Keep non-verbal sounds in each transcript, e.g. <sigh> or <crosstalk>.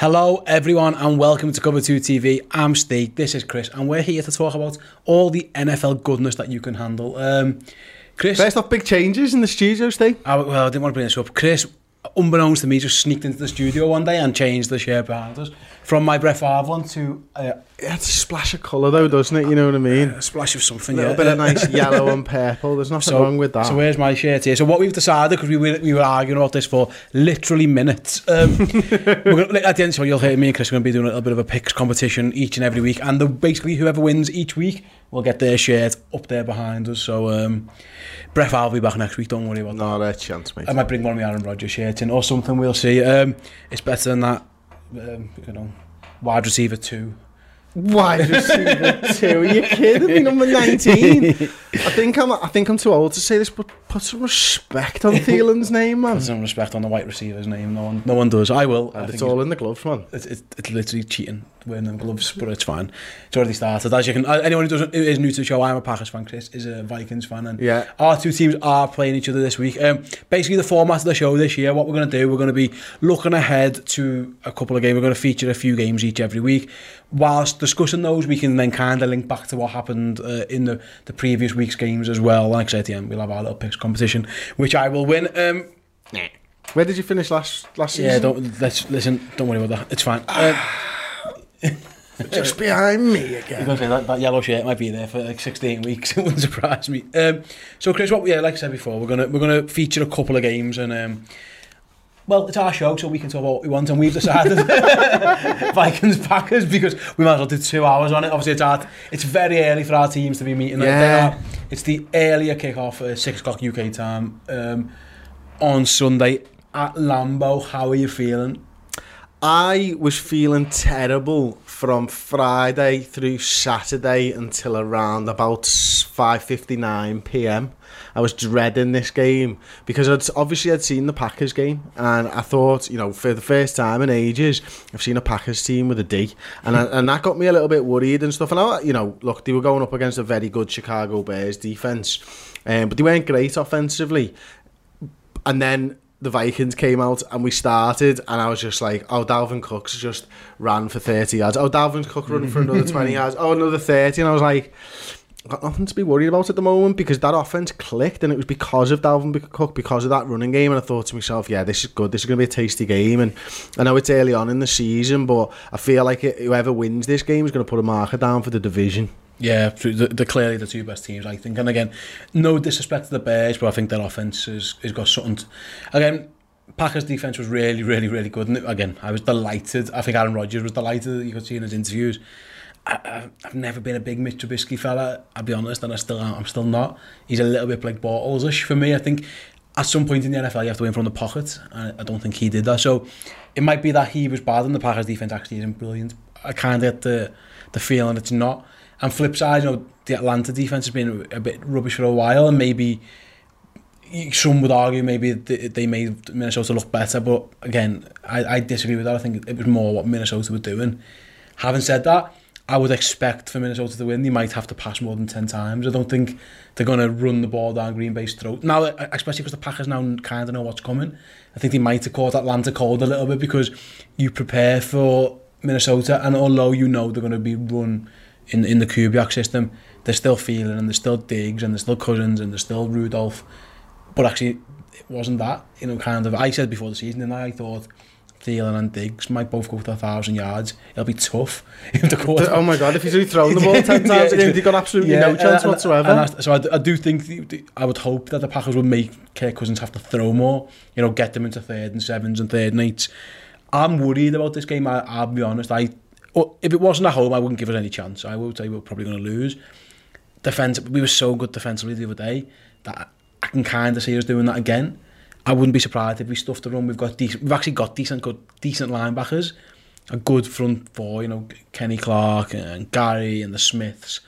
Hello, everyone, and welcome to Cover 2 TV. I'm Steve, this is Chris, and we're here to talk about all the NFL goodness that you can handle. Um, Chris... First off, big changes in the studio, Steve. I, well, I didn't want to bring this up. Chris, unbeknownst to me, just sneaked into the studio one day and changed the shirt behind us from my Brett Favre one to... Uh, it's a splash of colour though, doesn't it? You know what I mean? A splash of something, a little yeah. bit of nice yellow and purple. There's nothing so, wrong with that. So where's my shirt here? So what we've decided, because we were, we were arguing about this for literally minutes, um, <laughs> we're gonna, at the end, so you'll hear me and Chris are going to be doing a little bit of a picks competition each and every week, and the, basically whoever wins each week will get their shirt up there behind us. So um, Brett Favre will be back next week, don't worry about no, that. No, that's chance, mate. I might bring one of my Aaron Rodgers shirts in, or something, we'll see. Um, it's better than that, um, you know, wide receiver two. Wide receiver two? Are you kidding me? Number nineteen. <laughs> I think I'm. I think I'm too old to say this, but put some respect on Thielen's name, man. Put some respect on the white receiver's name. No one, no one does. I will. And I it's all in the gloves, man. It's, it's, it's literally cheating wearing them gloves, but it's fine. It's already started. As you can, anyone who doesn't who is new to the show, I'm a Packers fan. Chris is a Vikings fan, and yeah. our two teams are playing each other this week. Um, basically, the format of the show this year, what we're going to do, we're going to be looking ahead to a couple of games. We're going to feature a few games each every week. whilst discussing those, we can then kind of link back to what happened uh, in the, the previous week's games as well. Like I said, yeah, we'll have our little picks competition, which I will win. Um, Where did you finish last last season? Yeah, don't let's listen. Don't worry about that. It's fine. Um, <sighs> Just behind me again. You're say that, that yellow shirt might be there for like 16 weeks. <laughs> it wouldn't surprise me. Um, so, Chris, what yeah, like I said before, we're gonna we're gonna feature a couple of games and. Um, well, it's our show, so we can talk about what we want, and we've decided <laughs> Vikings Packers because we might as well do two hours on it. Obviously, it's hard. It's very early for our teams to be meeting. Yeah. it's the earlier kickoff at six o'clock UK time um, on Sunday at Lambeau. How are you feeling? I was feeling terrible from Friday through Saturday until around about 5:59 p.m. I was dreading this game because I'd obviously I'd seen the Packers game and I thought, you know, for the first time in ages, I've seen a Packers team with a D, and I, and that got me a little bit worried and stuff. And I, you know, look, they were going up against a very good Chicago Bears defense, um, but they weren't great offensively. And then the Vikings came out and we started and I was just like, oh, Dalvin Cook's just ran for 30 yards. Oh, Dalvin Cook running for another 20 <laughs> yards. Oh, another 30. And I was like, got nothing to be worried about at the moment because that offense clicked and it was because of Dalvin Cook, because of that running game. And I thought to myself, yeah, this is good. This is going to be a tasty game. And I know it's early on in the season, but I feel like it, whoever wins this game is going to put a marker down for the division. Yeah, they're clearly the two best teams, I think. And again, no disrespect to the Bears, but I think their offense has, has got something. To, again, Packers' defense was really, really, really good. And again, I was delighted. I think Aaron Rodgers was delighted. You could see in his interviews. I, I've never been a big Mitch Trubisky fella. I'll be honest, and I still am. I'm still not. He's a little bit like Bortles-ish for me. I think at some point in the NFL, you have to win from the pocket. and I don't think he did that. So it might be that he was bad and the Packers defense actually isn't brilliant. I kind of get the, the feeling it's not. And flip side, you know, the Atlanta defense has been a bit rubbish for a while and maybe some would argue maybe they made Minnesota look better, but again, I, I disagree with that. I think it was more what Minnesota were doing. Having said that, I would expect for Minnesota to win, they might have to pass more than 10 times. I don't think they're going to run the ball down Green Bay's throat. Now, e-, especially because the Packers now kind of know what's coming, I think they might have caught Atlanta cold a little bit because you prepare for Minnesota, and although you know they're going to be run in, in the Kubiak system, they're still feeling and they're still Diggs and they're still Cousins and they're still Rudolph. But actually, it wasn't that. You know, kind of, I said before the season, and I thought Thielen and Diggs might both go for 1,000 yards. It'll be tough. <laughs> oh my God, if he's really throwing the ball <laughs> 10 times, yeah, he's got absolutely yeah, no chance and, whatsoever. And I, so I, I do think, the, I would hope that the Packers would make Kirk Cousins have to throw more, you know, get them into third and sevens and third and eights. I'm worried about this game, I, I'll be honest. I, if it wasn't at home, I wouldn't give us any chance. I would say were probably going to lose. Defense, we were so good defensively the other day that I can kind of see us doing that again. I wouldn't be surprised if we stuffed the run. We've got decent, we've actually got decent, good, decent linebackers, a good front four. You know, Kenny Clark and Gary and the Smiths.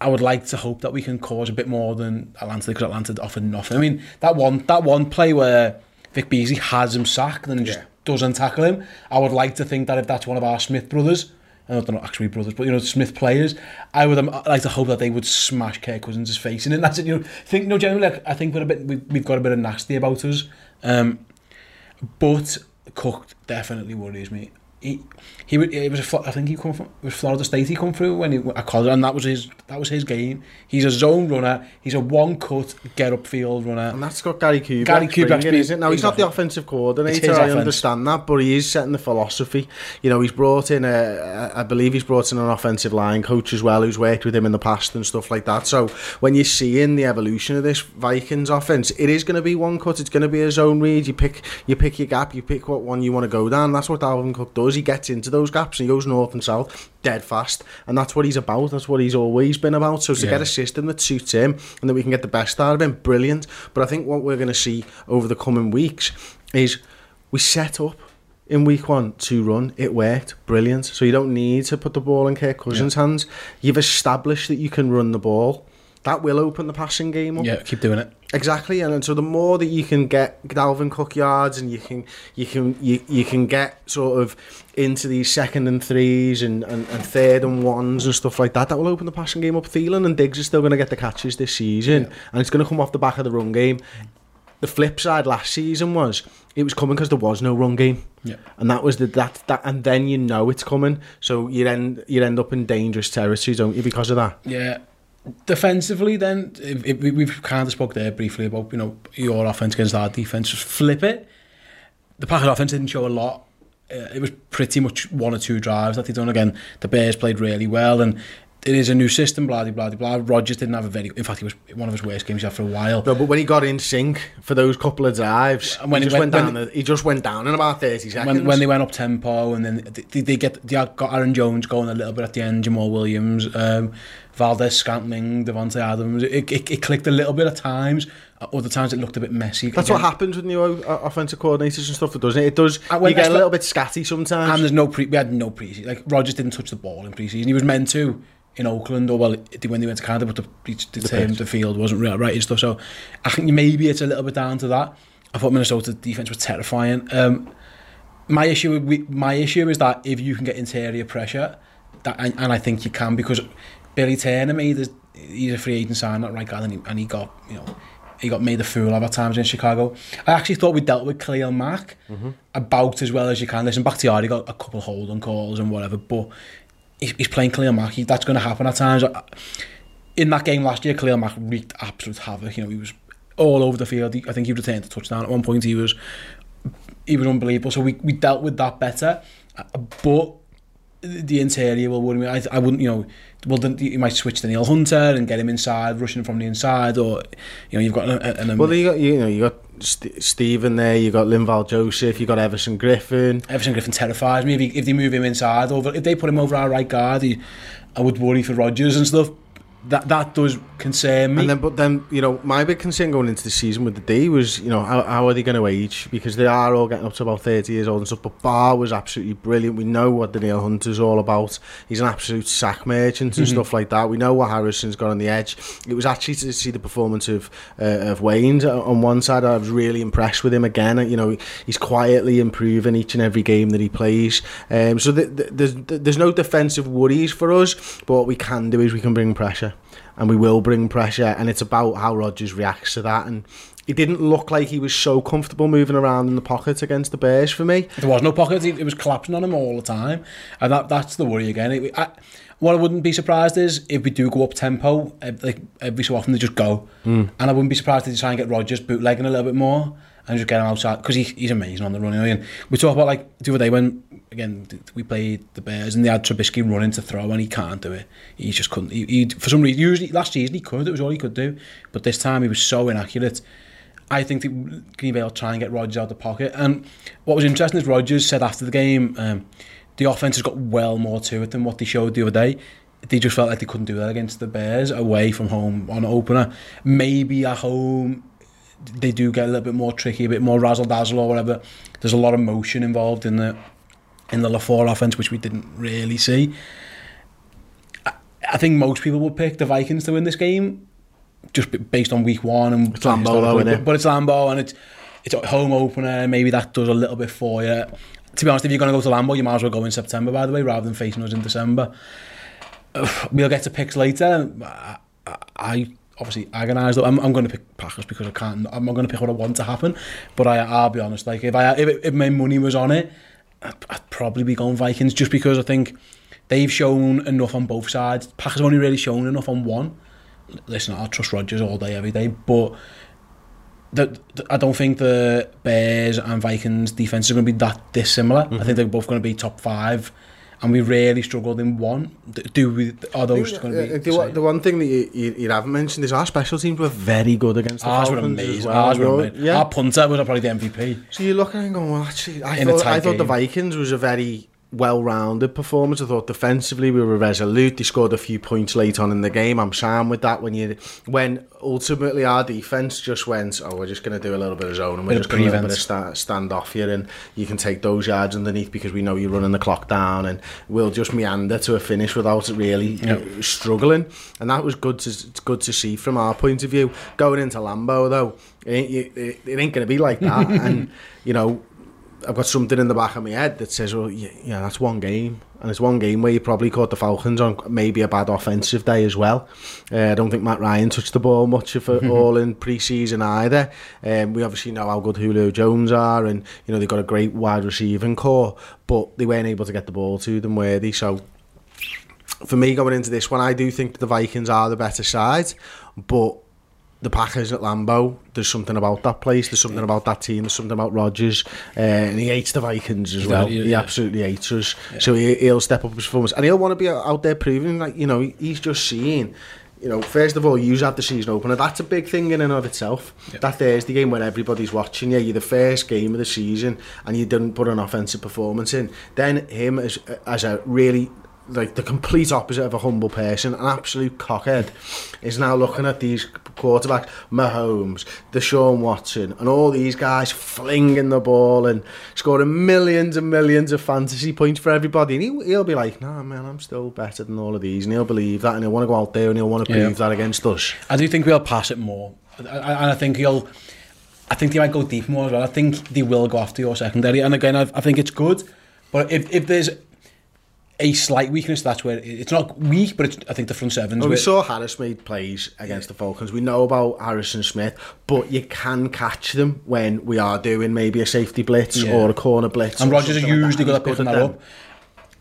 I would like to hope that we can cause a bit more than Atlanta because Atlanta offered nothing. I mean, that one that one play where Vic Beasley has him sacked and yeah. just doesn't tackle him. I would like to think that if that's one of our Smith brothers, I know they're not actually brothers, but you know, Smith players. I would um, like to hope that they would smash Kirk Cousins' face, and that's it. You know, think no, generally, like, I think we're a bit, we've, we've got a bit of nasty about us. Um, but Cook definitely worries me. He, he, would- it was a, I think he come from it was Florida State. He come through when he at college, and that was his that was his game. He's a zone runner. He's a one cut get up field runner. And that's got Gary Kubiak. Gary bringing, isn't it? Now he's not the offensive coordinator. I offense. understand that, but he is setting the philosophy. You know, he's brought in a, I believe he's brought in an offensive line coach as well, who's worked with him in the past and stuff like that. So when you're seeing the evolution of this Vikings offense, it is going to be one cut. It's going to be a zone read. You pick, you pick your gap. You pick what one you want to go down. That's what Dalvin Cook does. He gets into those gaps and he goes north and south dead fast, and that's what he's about. That's what he's always been about. So to Yeah. get a system that suits him and that we can get the best out of him, brilliant. But I think what we're going to see over the coming weeks is we set up in week one to run. It worked, brilliant. So you don't need to put the ball in Kirk Cousins' hands. You've established that you can run the ball. That will open the passing game up. Yeah, keep doing it. Exactly, and, and so the more that you can get Dalvin Cook yards, and you can you can you, you can get sort of into these second and threes and, and, and third and ones and stuff like that, that will open the passing game up. Thielen and Diggs are still going to get the catches this season, and it's going to come off the back of the run game. The flip side last season was it was coming because there was no run game. Yeah. And that was the that that and then you know it's coming. So you end you end up in dangerous territory, don't you, because of that? Yeah. Defensively, then if, if we, we've kind of spoke there briefly about you know your offense against our defense. Just flip it. The Packers offense didn't show a lot. Uh, it was pretty much one or two drives that they done. Again, the Bears played really well, and it is a new system. Blah blah blah. blah. Rodgers didn't have a very. In fact, he was one of his worst games for a while. No, but when he got in sync for those couple of drives, And when he he just went- went, down. the, he just went down in about thirty seconds. when, when they went up tempo and then they, they get they got Aaron Jones going a little bit at the end, Jamaal Williams, um, Valdez Scantling, Davante Adams. It, it, it clicked a little bit at times. Other times it looked a bit messy. That's Again, what happens with new uh, offensive coordinators and stuff, doesn't it? It does. Uh, when you get a little bit scatty sometimes. And there's no pre. We had no pre. Like Rodgers didn't touch the ball in pre-season. He was meant to in Oakland, or well, when they went to Canada, but the, the, the, term, the field wasn't right, right and stuff. So I think maybe it's a little bit down to that. I thought Minnesota's defense was terrifying. Um, my issue, with, my issue is that if you can get interior pressure, that and, and I think you can because Billy Turner made his, he's a free agent sign, not right guy, and he, and he got you know he got made a fool of at times in Chicago. I actually thought we dealt with Khalil Mack about as well as you can. Listen, Bakhtiari got a couple of hold on calls and whatever, but he's, he's playing Khalil Mack. He, that's going to happen at times. In that game last year, Khalil Mack wreaked absolute havoc. You know, he was all over the field. He, I think he returned a touchdown at one point. He was he was unbelievable. So we, we dealt with that better. Uh, But the interior will worry me. I, I wouldn't, you know, well, then you might switch to Neil Hunter and get him inside, rushing from the inside, or you know, you've got an, an, well, you got you know you got St- Stephen there, you got Linval Joseph, you got Everson Griffen. Everson Griffen terrifies me. If, he, if they move him inside, over if they put him over our right guard, he, I would worry for Rodgers and stuff. That that does concern me. And then, but then, you know, my big concern going into the season with the D was, you know, how, how are they going to age? Because they are all getting up to about 30 years old and stuff. But Barr was absolutely brilliant. We know what Danielle Hunter's all about. He's an absolute sack merchant and stuff like that. We know what Harrison's got on the edge. It was actually to see the performance of uh, of Waynes on one side. I was really impressed with him again. You know, he's quietly improving each and every game that he plays. Um, so th- th- there's there's no defensive worries for us. But what we can do is we can bring pressure and we will bring pressure and it's about how Rodgers reacts to that and he didn't look like he was so comfortable moving around in the pocket against the Bears for me. There was no pocket. It was collapsing on him all the time, and that that's the worry again. It, I, what I wouldn't be surprised is if we do go up tempo, like every so often they just go, hmm. and I wouldn't be surprised if they try and get Rodgers bootlegging a little bit more. And just get him outside because he, he's amazing on the run. And we talk about like the other day when again we played the Bears and they had Trubisky running to throw and he can't do it. He just couldn't. He, he for some reason usually last season he could. It was all he could do, but this time he was so inaccurate. I think that Green Bay will try and get Rodgers out of the pocket. And what was interesting is Rodgers said after the game, um, the offense has got well more to it than what they showed the other day. They just felt like they couldn't do that against the Bears away from home on opener. Maybe at home they do get a little bit more tricky, a bit more razzle dazzle or whatever. There's a lot of motion involved in the in the Lafore offense, which we didn't really see. I, I think most people would pick the Vikings to win this game, just based on week one and it's Lambeau, though, isn't it? But it's Lambeau and it's it's a home opener. Maybe that does a little bit for you. To be honest, if you're going to go to Lambeau, you might as well go in September, by the way, rather than facing us in December. We'll get to picks later. I, I obviously agonized. I'm, I'm going to pick Packers because I can't. I'm not going to pick what I want to happen. But I, I'll be honest. Like if I if, if my money was on it, I'd, I'd probably be going Vikings just because I think they've shown enough on both sides. Packers have only really shown enough on one. Listen, I'll trust Rodgers all day, every day, but the, the, I don't think the Bears and Vikings defense are going to be that dissimilar. Mm -hmm. I mm-hmm. think they're both going to be top five and we really struggled in one. Do we? Are those going to be? The, the, one thing that you, you, you, haven't mentioned is our special teams were very good against the Ours Falcons were amazing. well. Ours were amazing. Yeah. Our punter was probably the MVP. So you're looking and going, well, actually, I thought, I thought the Vikings was a very well-rounded performance. I thought defensively we were resolute. They scored a few points late on in the game. I'm sound with that. When you when ultimately our defense just went, oh, we're just going to do a little bit of zone and we're just going to do a bit of sta- stand off here, and you can take those yards underneath because we know you're running the clock down, and we'll just meander to a finish without really yep. uh, struggling. And that was good to good to see from our point of view. Going into Lambeau though, it ain't, it, it ain't going to be like that, <laughs> and you know I've got something in the back of my head that says, well, yeah, yeah, that's one game. And it's one game where you probably caught the Falcons on maybe a bad offensive day as well. Uh, I don't think Matt Ryan touched the ball much for all in pre-season either. Um, we obviously know how good Julio Jones are and, you know, they've got a great wide receiving corps, but they weren't able to get the ball to them, were they? So for me going into this one, I do think the Vikings are the better side, but the Packers at Lambeau, there's something about that place, there's something about that team, there's something about Rodgers, uh, and he hates the Vikings as well. Yeah, he absolutely hates us. Yeah. So he, he'll step up his performance, and he'll want to be out there proving, like, you know, he's just seeing you know, first of all, you have the season opener. That's a big thing in and of itself. Yeah. That Thursday game when everybody's watching you, you're the first game of the season and you didn't put an offensive performance in. Then him as, as a really like the complete opposite of a humble person, an absolute cockhead, is now looking at these quarterbacks, Mahomes, Deshaun Watson, and all these guys flinging the ball and scoring millions and millions of fantasy points for everybody. And he, he'll be like, nah, man, I'm still better than all of these. And he'll believe that and he'll want to go out there and he'll want to prove yeah. that against us. I do think we'll pass it more. And I, I think he'll. I think they might go deep more as well. I think they will go after your secondary. And again, I, I think it's good. But if, if there's a slight weakness. That's where it's not weak, but it's, I think the front sevens. Well, we saw Harris made plays against yeah. the Falcons. We know about Harrison Smith, but you can catch them when we are doing maybe a safety blitz yeah. or a corner blitz. And Rodgers are usually good at picking that up.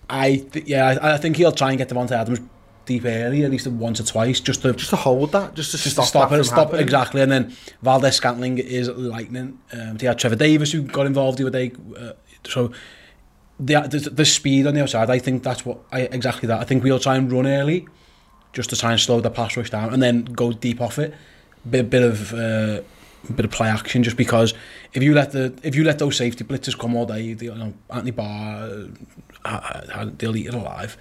I th- yeah, I, I think he'll try and get Davante Adams deep early, at least once or twice, just to just to hold that, just to just stop, to stop it, stop it exactly. And then Valdes-Scantling is lightning. Um, they had Trevor Davis who got involved the other day, uh, so the, the, the speed on the outside, I think that's what I, exactly that. I think we'll try and run early, just to try and slow the pass rush down, and then go deep off it. Bit bit of uh, bit of play action, just because if you let the if you let those safety blitzers come all day, the, you know, Anthony Barr, uh, they'll eat it alive.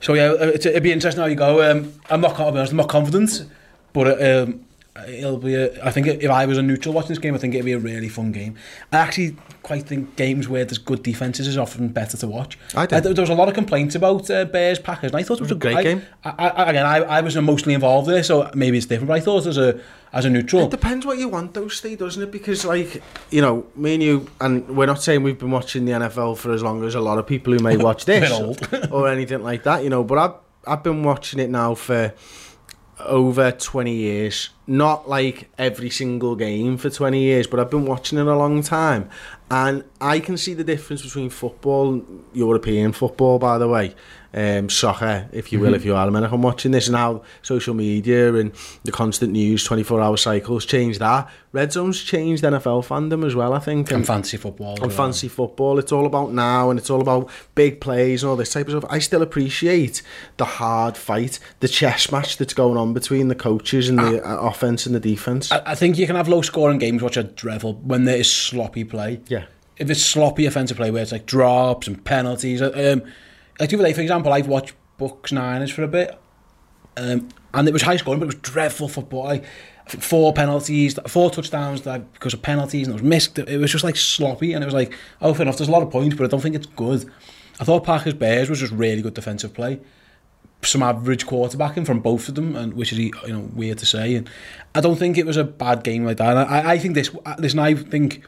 So yeah, it, it'd be interesting how you go. Um, I'm not, I'm not confident, but. Um, it'll be a, I think if I was a neutral watching this game I think it'd be a really fun game. I actually quite think games where there's good defences is often better to watch. I did. there was a lot of complaints about uh, Bears Packers and I thought it was, it was a great I, game. I, I, again I, I was emotionally involved there so maybe it's different but I thought as a as a neutral. It depends what you want though Steve doesn't it? Because like you know me and you and we're not saying we've been watching the NFL for as long as a lot of people who may <laughs> watch this or anything like that you know but I've, I've been watching it now for over 20 years not like every single game for 20 years, but I've been watching it a long time. And I can see the difference between football, European football, by the way, um, soccer, if you will, mm-hmm. if you are. I mean, I'm watching this and how social media and the constant news, 24 hour cycles change that. Red Zone's changed NFL fandom as well, I think. And, and fancy football. And well. fancy football. It's all about now and it's all about big plays and all this type of stuff. I still appreciate the hard fight, the chess match that's going on between the coaches and the uh, offense and the defense. I, I think you can have low scoring games which are dreadful when there is sloppy play. Yeah. If it's sloppy offensive play where it's like drops and penalties. Um, like for example, I've watched Bucs Niners for a bit, um, and it was high scoring, but it was dreadful football. I four penalties, four touchdowns like, because of penalties, and it was missed. It was just like sloppy, and it was like, oh, fair enough. There's a lot of points, but I don't think it's good. I thought Packers Bears was just really good defensive play. Some average quarterbacking from both of them, and which is you know weird to say. And I don't think it was a bad game like that. I, I think this, listen, I think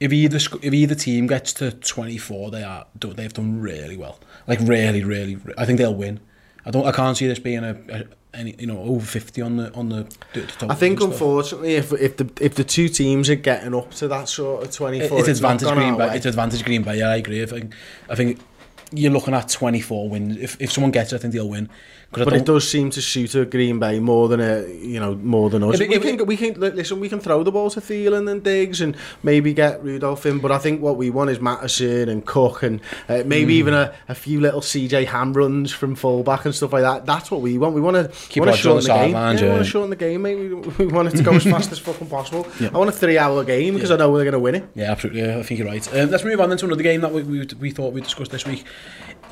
if either if either team gets to 24, they are they've done really well. Like really, really, I think they'll win. I don't. I can't see this being a, a any you know over 50 on the on the, the I think unfortunately if if the if the two teams are getting up to that sort of 24 it, it's, it's advantage Green Bay it's advantage Green Bay yeah I agree I think, I think you're looking at 24 wins if if someone gets it I think they'll win But it does seem to suit a Green Bay more than a you know more than us. If, we, if, can, we can listen. We can throw the ball to Thielen and Diggs and maybe get Rudolph in. But I think what we want is Mattison and Cook and uh, maybe mm. even a, a few little CJ Ham runs from fullback and stuff like that. That's what we want. We want to keep want to shorten the, game. yeah, yeah. We want to shorten the game, mate. We, we want it to go as fast as fucking possible. Yeah. I want a three-hour game because yeah. I know we're going to win it. Yeah, absolutely. I think you're right. Um, let's move on then to another game that we, we, we thought we discussed this week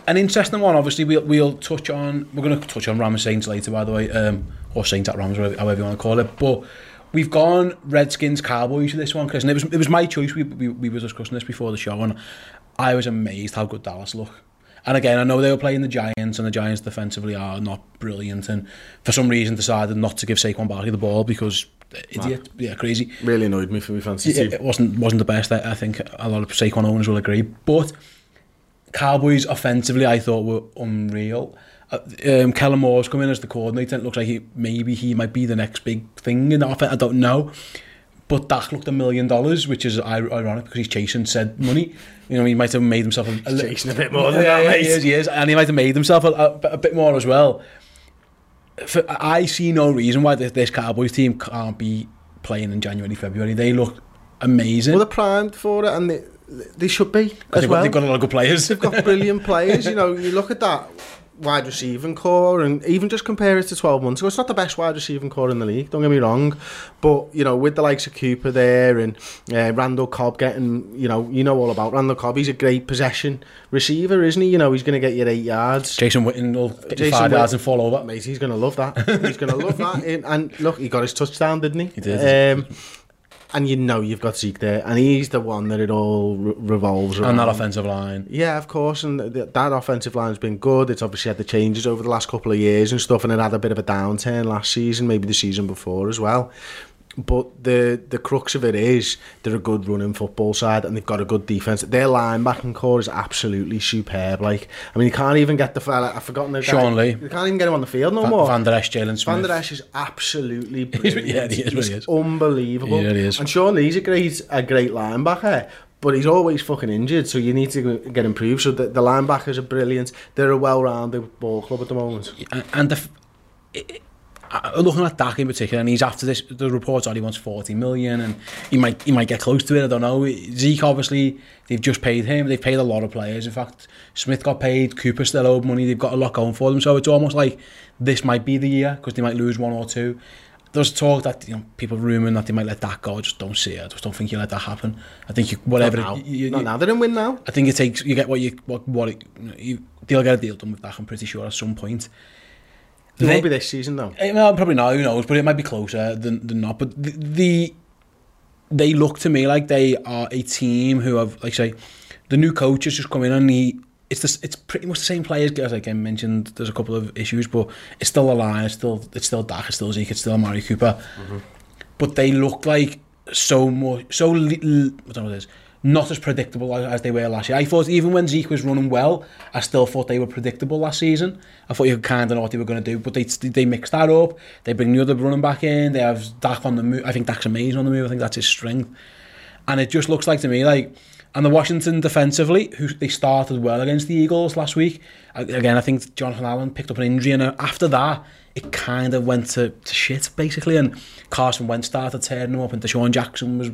an interesting one. Obviously, we'll we'll touch on. We're going to touch on Rams Saints later, by the way, um, or Saints at Rams, however you want to call it. But we've gone Redskins Cowboys for this one, Chris, and it was it was my choice. We, we we were discussing this before the show, and I was amazed how good Dallas look. And again, I know they were playing the Giants, and the Giants defensively are not brilliant, and for some reason decided not to give Saquon Barkley the ball because idiot, yeah, crazy. Really annoyed me for my fancy team. It wasn't wasn't the best. I, I think a lot of Saquon owners will agree, but Cowboys offensively, I thought were unreal. Uh, um, Kellen Moore's coming as the coordinator. It looks like he, maybe he might be the next big thing in the offense. I don't know. But Dak looked a million dollars, which is ironic because he's chasing said money. You know, he might have made himself a, a chasing a bit more than yeah, that, mate. He is, he is, and he might have made himself a, a, a bit more as well. For, I see no reason why this, this Cowboys team can't be playing in January, February. They look amazing. Well, they're primed for it, and they, they should be as they've well. Got, they've got a lot of good players. They've got brilliant <laughs> players. You know, you look at that wide receiving corps and even just compare it to 12 months ago it's not the best wide receiving corps in the league don't get me wrong but you know with the likes of Cooper there and uh, Randall Cobb getting you know you know all about Randall Cobb he's a great possession receiver isn't he you know he's going to get you 8 yards Jason Witten will get Jason you 5 yards and fall over mate he's going to love that he's going to love that <laughs> and look he got his touchdown didn't he he did um, and you know you've got Zeke there, and he's the one that it all re- revolves around. And that offensive line. Yeah, of course, and th- that offensive line's been good. It's obviously had the changes over the last couple of years and stuff, and it had a bit of a downturn last season, maybe the season before as well. But the the crux of it is they're a good running football side and they've got a good defense. Their linebacking corps is absolutely superb. Like, I mean, you can't even get the fella. I've forgotten the Sean guy. Lee. You can't even get him on the field no more. Van Der Esch, Jaylon Smith. Van Der Esch is absolutely brilliant. <laughs> yeah, he is. He's he is. unbelievable. Yeah, he is. And Sean Lee's a great a great linebacker. But he's always fucking injured, so you need to get improved. So the, the linebackers are brilliant. They're a well-rounded ball club at the moment. And the, it, I'm looking at Dak in particular, and he's after this. The reports are oh, he wants 40 million, and he might he might get close to it. I don't know. Zeke obviously they've just paid him. They've paid a lot of players. In fact, Smith got paid. Cooper still owed money. They've got a lot going for them. So it's almost like this might be the year because they might lose one or two. There's talk that you know people rumoring that they might let that go. I just don't see it. I just don't think you let that happen. I think you, whatever. Not now. You, you, Not now. They didn't win now. I think it takes. You get what you what what. It, you, they'll get a deal done with that. I'm pretty sure at some point. It won't be this season though. Eh, well, probably not. Who knows? But it might be closer than, than not. But the, the they look to me like they are a team who have, like say, the new coach has just come in and he. It's this, it's pretty much the same players. As like I mentioned, there's a couple of issues, but it's still a line. It's still it's still Dak. It's still Zeke. It's still Amari Cooper. Mm-hmm. But they look like so much, so little. I don't know what it is not as predictable as, as they were last year. I thought even when Zeke was running well, I still thought they were predictable last season. I thought you could kind of know what they were going to do, but they they mix that up. They bring the other running back in. They have Dak on the move. I think Dak's amazing on the move. I think that's his strength. And it just looks like to me like and the Washington defensively, who they started well against the Eagles last week. Again, I think Jonathan Allen picked up an injury, and uh, after that, it kind of went to, to shit basically. And Carson Wentz started tearing them up, and DeSean Jackson was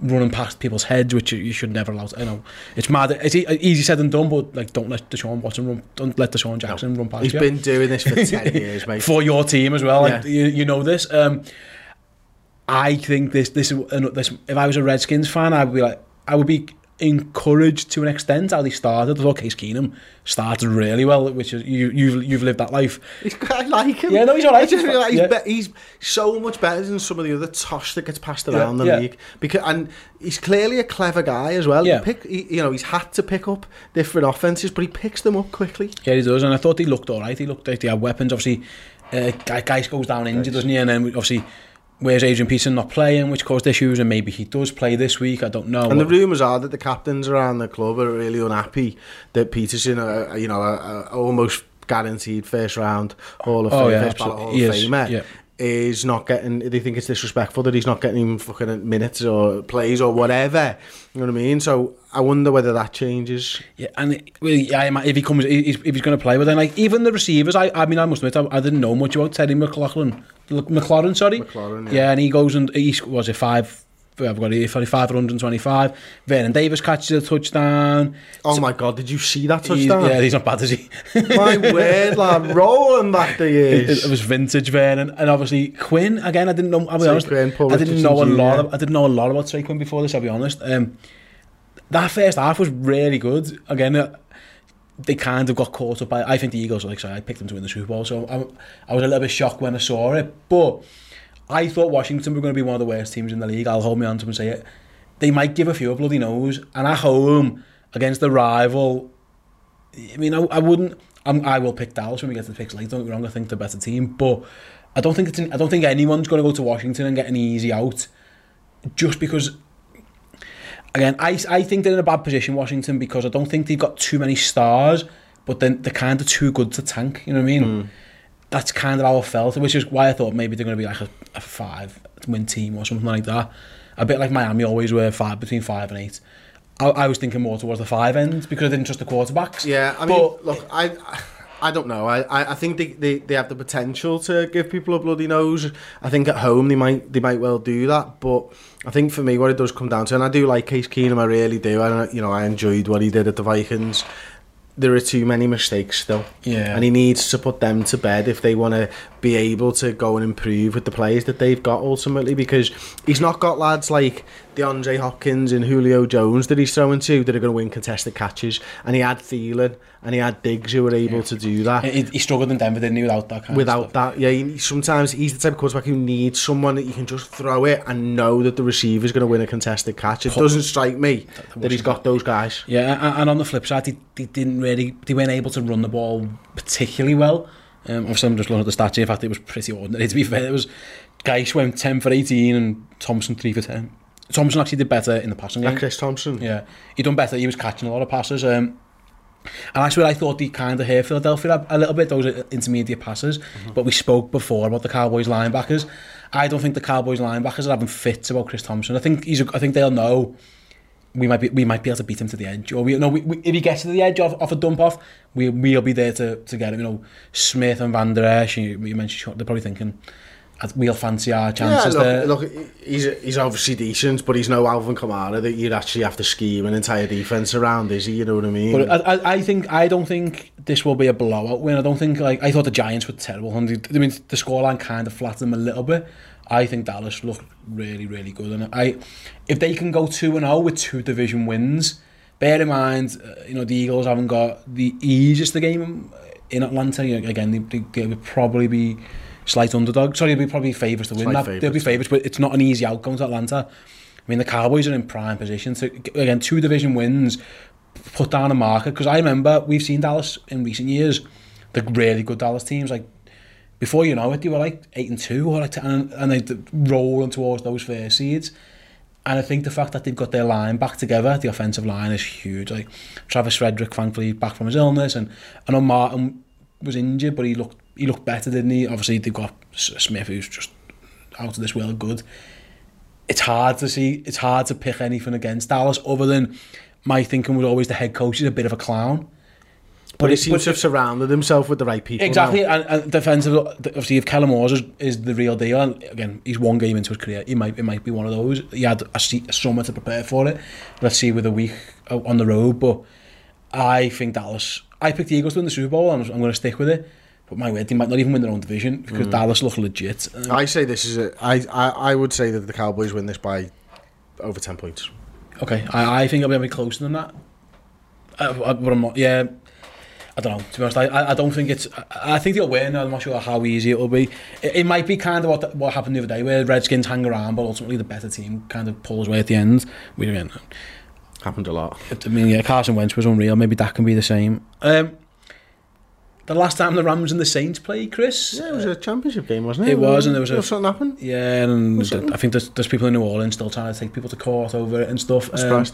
running past people's heads, which you should never allow. You know, it's mad. It's uh, easy said than done, but like, don't let Deshaun Watson run. Don't let DeSean Jackson no, run past He's you. been doing this for <laughs> ten years, mate. for your team as well. Yeah. Like, you, you know this. Um, I think this, this, uh, this. If I was a Redskins fan, I'd be like, I would be encouraged to an extent how they started. I thought Case Keenum started really well, which is you you've you've lived that life. I like him. Yeah, no, he's alright. He's, he's, yeah. he's so much better than some of the other tosh that gets passed around yeah, the yeah. league. Because and he's clearly a clever guy as well. Yeah. He pick, he, you know, he's had to pick up different offenses, but he picks them up quickly. Yeah, he does, and I thought he looked alright. He looked like he had weapons. Obviously, uh, Guice goes down injured, doesn't he? And then obviously Where's Adrian Peterson not playing, which caused issues, and maybe he does play this week. I don't know. And the rumours are that the captains around the club are really unhappy that Peterson, uh, uh you know, a, a almost guaranteed first round Hall of oh, Fame, yeah, first Hall of Famer. Yeah. Is not getting. They think it's disrespectful that he's not getting even fucking minutes or plays or whatever. You know what I mean? So I wonder whether that changes. Yeah, and well, yeah, if he comes, if he's going to play, but then like even the receivers, I, I mean, I must admit, I, I didn't know much about Teddy McLaughlin McLaurin, sorry. McLaurin, yeah. yeah. and he goes and he was it five. I've got here, 525. Vernon Davis catches a touchdown. Oh so, my God, did you see that touchdown? He's, yeah, he's not bad, is he? <laughs> my word, lad, rolling back the years. It, <laughs> it, was vintage Vernon, and obviously Quinn. Again, I didn't know. I'll be honest. Quinn, I didn't know a lot. I didn't know a lot about Trey Quinn before this. I'll be honest. Um, that first half was really good. Again, uh, they kind of got caught up by, I think the Eagles, like I I picked them to win the Super Bowl, so I, I was a little bit shocked when I saw it, but I thought Washington were going to be one of the worst teams in the league, I'll hold my hand to them and say it. They might give a few a bloody nose, and at home, against the rival, I mean, I, I wouldn't, I'm, I will pick Dallas when we get to the picks later, don't get me wrong, I think the better team, but I don't think it's an, I don't think anyone's going to go to Washington and get an easy out, just because again, I, I think they're in a bad position, Washington, because I don't think they've got too many stars, but then they're kind of too good to tank, you know what I mean? Mm. That's kind of how I felt, which is why I thought maybe they're going to be like a, a five-win team or something like that. A bit like Miami always were five between five and eight. I, I was thinking more towards the five end because I didn't trust the quarterbacks. Yeah, I mean, but, look, I... I don't know. I, I think they, they, they have the potential to give people a bloody nose. I think at home they might they might well do that, but I think for me what it does come down to, and I do like Case Keenum, I really do. I you know I enjoyed what he did at the Vikings. There are too many mistakes still, yeah, and he needs to put them to bed if they want to be able to go and improve with the players that they've got ultimately. Because he's not got lads like DeAndre Hopkins and Julio Jones that he's throwing to that are going to win contested catches, and he had Thielen and he had Diggs who were able yeah. to do that. He, he struggled in Denver, didn't he, without that kind Without that, yeah. He, sometimes he's the type of quarterback who needs someone that you can just throw it and know that the receiver's going to win a contested catch. It doesn't strike me that, that he's got those guys. Yeah, and on the flip side, they, they didn't really, they weren't able to run the ball particularly well. Um, obviously, I'm just looking at the stats here. In fact, it was pretty ordinary, <laughs> to be fair. It was Geish went 10 for 18 and Thompson 3 for 10. Thompson actually did better in the passing game. Like Chris Thompson. Yeah, he done better. He was catching a lot of passes. Um, And that's where I thought he kind of hurt Philadelphia a, a little bit, those intermediate passes. Mm -hmm. But we spoke before about the Cowboys linebackers. I don't think the Cowboys linebackers are having fits about Chris Thompson. I think he's a, I think they'll know we might be we might be able to beat him to the edge, or we no, we, we, if he gets to the edge off, off a dump off, we we'll be there to to get him. You know, Smith and Van Der Esch, you, you mentioned they're probably thinking. We'll fancy our chances yeah, look, there. Look, he's, he's obviously decent, but he's no Alvin Kamara that you'd actually have to scheme an entire defence around, is he? You know what I mean? But I, I think, I don't think this will be a blowout win. I don't think, like, I thought the Giants were terrible. I mean, the scoreline kind of flattened them a little bit, I think Dallas look really really good, and I if they can go two and zero oh with two division wins. Bear in mind, uh, you know the Eagles haven't got the easiest the game in Atlanta. You Again, they, they, they would probably be slight underdog. Sorry, they'll be probably favourites to win that. They'll be favourites, but it's not an easy outcome to Atlanta. I mean, the Cowboys are in prime position to again two division wins, put down a marker. Because I remember we've seen Dallas in recent years, the really good Dallas teams like. before you know it, they were like eight and two, or like, and, and they'd roll on towards those first seeds. And I think the fact that they've got their line back together, the offensive line is huge. Like Travis Frederick, thankfully, back from his illness, and I know Martin was injured, but he looked he looked better, didn't he? Obviously, they've got Smith, who's just out of this world good. It's hard to see. It's hard to pick anything against Dallas other than my thinking was always the head coach is a bit of a clown. But he it- seems to have surrounded himself with the right people. Exactly, now. and, and defensive. Obviously, if Kellen Moore is, is the real deal, and again, he's one game into his career, he might it might be one of those. He had a, a summer to prepare for it. Let's see with a week uh, on the road, but I think Dallas. I picked the Eagles to win the Super Bowl, and I'm, I'm going to stick with it. But my word, they might not even win their own division because mm. Dallas look legit. Um, I say this is a. I, I I would say that the Cowboys win this by over ten points. Okay, I, I think I'll be a bit closer than that. I, I, but I'm not. Yeah, I don't know, to be honest, I, I don't think it's, I think they'll win, I'm not sure how easy it will be. It, it might be kind of what, what happened the other day, where Redskins hang around, but ultimately the better team kind of pulls away at the end. We don't know. Happened a lot. I mean, yeah, Carson Wentz was unreal, maybe that can be the same. Um, the last time the Rams and the Saints played, Chris. Yeah, it was a championship game, wasn't it? It was, and there was a, something happened. Yeah, and I think there's, there's people in New Orleans still trying to take people to court over it and stuff. Um,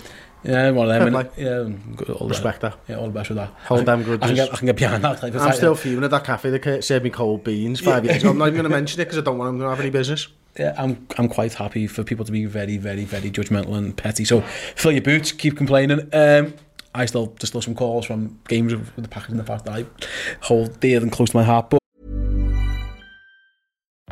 Yeah, one of them. Like, yeah, all respect that. Yeah, all the best with that. Hold them grudges. I can get, I can get behind that. Type of I'm still fuming at that cafe that served me cold beans five years ago. I'm not even going <laughs> to mention it because I don't want them to have any business. Yeah, I'm I'm quite happy for people to be very, very, very judgmental and petty. So fill your boots, keep complaining. Um, I still just love some calls from games with the Packers in the past that I hold dear and close to my heart. But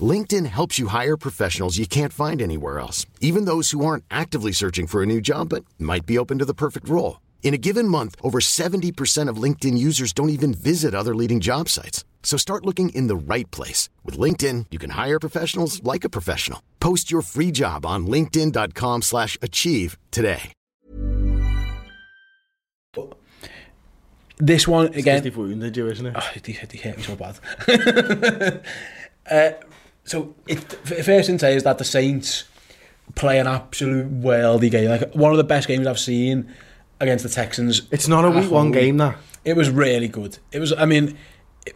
LinkedIn helps you hire professionals you can't find anywhere else, even those who aren't actively searching for a new job but might be open to the perfect role. In a given month, over 70% of LinkedIn users don't even visit other leading job sites. So start looking in the right place. With LinkedIn, you can hire professionals like a professional. Post your free job on linkedin.com slash achieve today. this one again, They've wounded you, isn't it? Oh, they, they hate me so bad. <laughs> uh, so, it, first thing to say is that the Saints play an absolute worldy game. Like one of the best games I've seen against the Texans. It's not a week one game, that. It was really good. It was. I mean, it,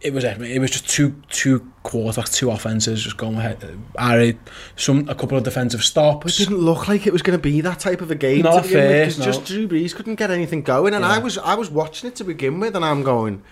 it was. It was just two two quarterbacks, two offenses just going ahead. Uh, Ari, some a couple of defensive But it didn't look like it was going to be that type of a game. Not to begin with, no. just Drew Brees couldn't get anything going, and I was I was watching it to begin with, and I'm going,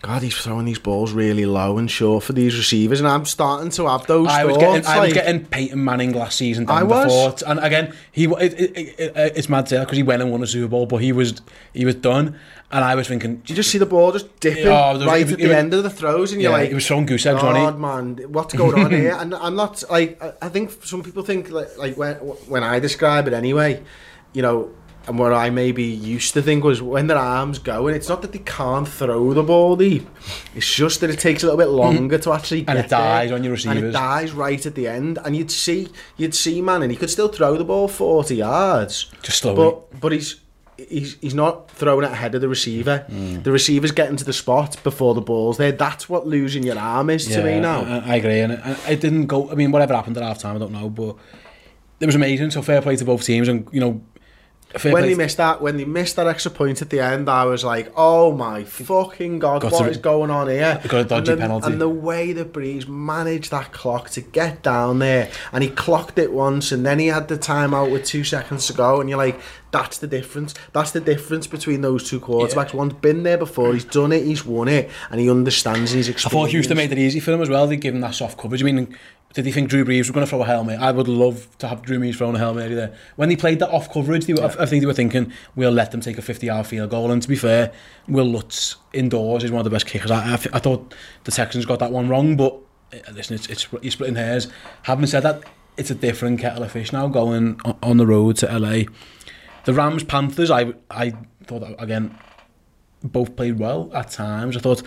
God, he's throwing these balls really low and short for these receivers, and I'm starting to have those I was thoughts. getting, I was getting Peyton Manning last season. Down I was. Before, and again, he it, it, it, it, it's mad to because he went and won a Super Bowl, but he was he was done, and I was thinking, did you just see the ball just dipping oh, there was- right it was- at it the was- end of the throws, and you're yeah, like, he was throwing goose eggs? God, man, what's going on here? <laughs> And I'm not like I- I think some people think like, like when when I describe it anyway, you know, and what I maybe used to think was when their arms go, and it's not that they can't throw the ball deep, it's just that it takes a little bit longer to actually And it dies there. on your receivers, and it dies right at the end, and you'd see you'd see man, and he could still throw the ball forty yards, Just slowly. but but he's. He's, he's not throwing it ahead of the receiver. Hmm. The receiver's getting to the spot before the ball's there. That's what losing your arm is to me now. I, I agree, and it, it didn't go. I mean, whatever happened at half time, I don't know, but it was amazing. So fair play to both teams, and you know, fair when play they missed that, when they missed that extra point at the end, I was like, "Oh my fucking god, Got what to- is going on here?" got a dodgy and the, penalty. And the way that Brees managed that clock to get down there, and he clocked it once, and then he had the timeout with two seconds to go, and you're like, "That's the difference. That's the difference between those two quarterbacks. One's been there before, he's done it, he's won it, and he understands his I thought Houston made it easy for him as well. They give him that soft coverage. I mean, did he think Drew Brees was going to throw a helmet? I would love to have Drew Brees throwing a helmet there. When they played that off coverage, they were, yeah. I, I think they were thinking, we'll let them take a 50-yard field goal. And to be fair, Will Lutz indoors is one of the best kickers. I, I, I thought the Texans got that one wrong, but eh, listen, it's, it's, you're splitting hairs. Having said that, it's a different kettle of fish now going on, on the road to LA. The Rams Panthers, I I thought again both played well at times. I thought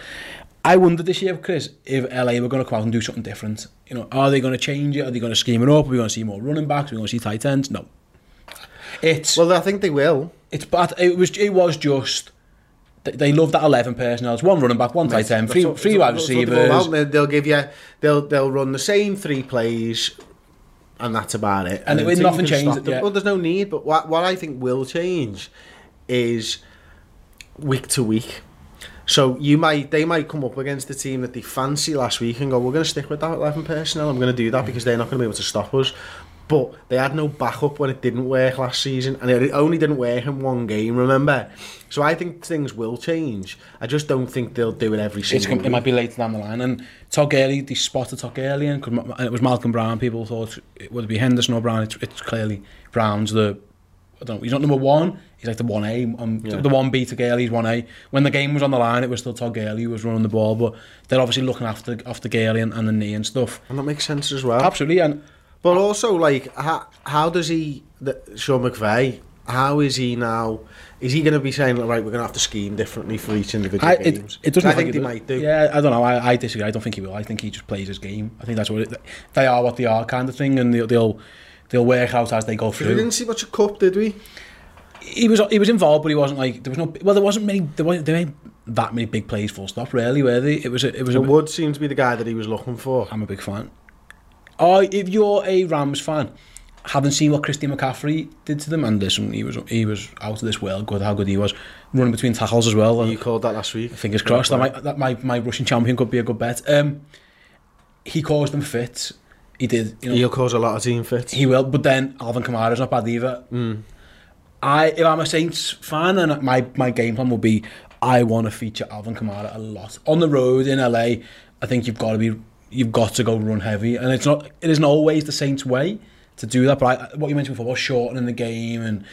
I wondered this year, Chris, if LA were going to come out and do something different. You know, are they going to change it? Are they going to scheme it up? Are we going to see more running backs? Are we going to see tight ends? No. It's Well, I think they will. it's but it was it was just they, love that 11 personnel. It's one running back, one tight end, three, three wide That's they're all receivers. They'll give you, they'll they'll run the same three plays, and that's about it. And until it- nothing changed, yeah. Well, there's no need. But what what I think will change is week to week. So you might they might come up against the team that they fancy last week and go, we're going to stick with that 11 personnel. I'm going to do that because they're not going to be able to stop us. But they had no backup when it didn't work last season, and it only didn't work in one game. Remember, so I think things will change. I just don't think they'll do it every com- it might be later down the line. And Gurley, they spotted Gurley, and, and it was Malcolm Brown. People thought it would be Henderson or Brown. It's, it's clearly Brown's the. I don't know. He's not number one. He's like the one A. Um, The one B to Gurley's one A. When the game was on the line, it was still Todd Gurley who was running the ball, but they're obviously looking after after Gurley and, and the knee and stuff. And that makes sense as well. Absolutely, and But also, like, how, how does he, the, Sean McVay, how is he now? Is he going to be saying, like, right, we're going to have to scheme differently for each individual I, games? it, it doesn't. I think they it- might do. Yeah, I don't know. I, I disagree. I don't think he will. I think he just plays his game. I think that's what it, they are. What they are, kind of thing, and they'll they'll, they'll work out as they go through. we didn't see much of Kupp, did we? he was he was involved, but he wasn't like there was no well there wasn't many there weren't, there weren't that many big plays full stop really were they? It was a, it was a, Wood seems to be the guy that he was looking for. I'm a big fan. Oh, if you're a Rams fan, having seen what Christian McCaffrey did to them, and listen, he was he was out of this world good how good he was running between tackles as well. And You called that last week. fingers crossed that my that my my Russian champion could be a good bet. Um, he caused them fits. He did. You know, He'll cause a lot of team fits. He will, but then Alvin Kamara's not bad either. Hmm. I, if I'm a Saints fan, and my, my game plan will be, I want to feature Alvin Kamara a lot on the road in LA. I think you've got to be, you've got to go run heavy, and it's not, it isn't always the Saints' way to do that. But I, what you mentioned before, was shortening the game and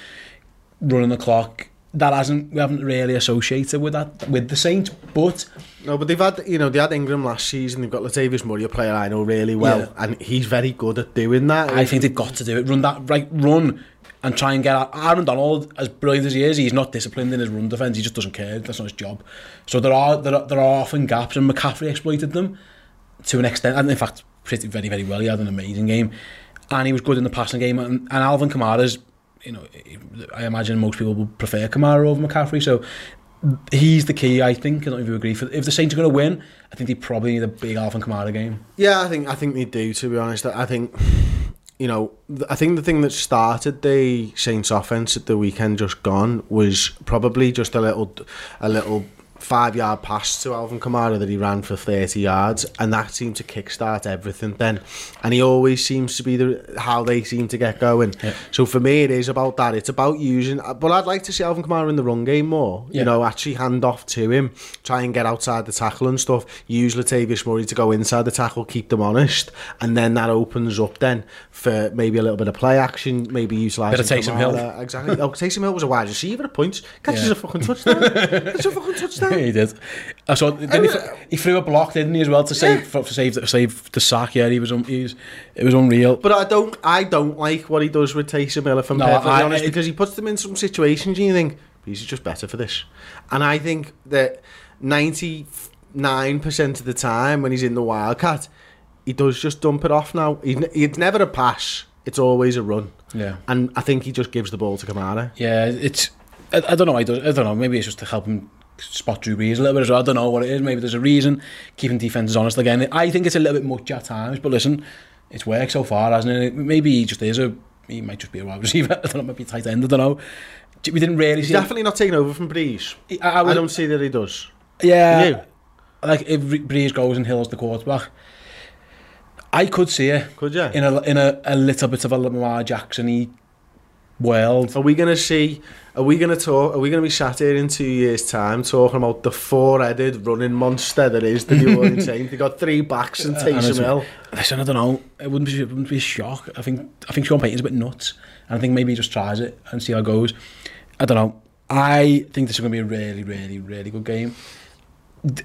running the clock. That hasn't, we haven't really associated with that with the Saints, but No, but they've had, you know, they had Ingram last season. They've got Latavius Murray, a player I know really well, Yeah. and he's very good at doing that. I think they've got to do it. Run that right, run and try and get out. Aaron Donald, as brilliant as he is, he's not disciplined in his run defence. He just doesn't care. That's not his job. So there are there are, there are often gaps, and McCaffrey exploited them to an extent, and in fact, pretty very very well. He had an amazing game, and he was good in the passing game. And, and Alvin Kamara's, you know, I imagine most people would prefer Kamara over McCaffrey. So. He's the key, I think. I don't know if you agree. If the Saints are going to win, I think they probably need a big Alvin Kamara game. Yeah, I think I think they do. To be honest, I think you know, I think the thing that started the Saints offense at the weekend just gone was probably just a little, a little five yard pass to Alvin Kamara that he ran for 30 yards and that seemed to kickstart everything then. And he always seems to be the how they seem to get going. So for me it is about that. It's about using but I'd like to see Alvin Kamara in the run game more. Yeah. you know actually hand off to him try and get outside the tackle and stuff use Latavius Murray to go inside the tackle keep them honest and then that opens up then for maybe a little bit of play action maybe utilising Bit of Taysom Hill. Exactly. Oh Taysom Hill was a wide receiver at points. Catches Yeah. a fucking touchdown. Catches a fucking <laughs> touchdown <laughs> he did. I saw. Did he, oh, he threw a block, didn't he, as well to save for, to save the, save the sack? Yeah, he was. un- He was it was unreal. But I don't, I don't like what he does with Taysom Hill, if I'm No, perfectly I- honest, it- because he puts them in some situations and you think he's just better for this. And I think that 99% of the time when he's in the Wildcat, he does just dump it off now. He, it's never a pass; it's always a run. Yeah. And I think he just gives the ball to Kamara. Yeah, it's. I, I don't know. why he does. I don't know. Maybe it's just to help him spot Drew Brees a little bit as well. I don't know what it is. Maybe there's a reason. Keeping defenses honest again. I think it's a little bit much at times. But listen, it's worked so far, hasn't it? Maybe he just is a. He might just be a wide <laughs> receiver. I don't know. Might be tight end. I don't know. We didn't really He's see. definitely not taking over from Brees. I, I, I don't see that he does. Yeah. You? Like if Brees goes and Hill's the quarterback, I could see it. Could you? In a in a, a little bit of a Lamar Jackson-y world. Are we going to see? Are we going to talk? Are we going to be sat here in two years' time talking about the four-headed running monster that is the New Orleans <laughs> Saints? They got three backs and it's- Taysom Hill. Listen, I don't know. It wouldn't be it wouldn't be a shock. I think I think Sean Payton's a bit nuts, and I think maybe he just tries it and see how it goes. I don't know. I think this is going to be a really, really, really good game.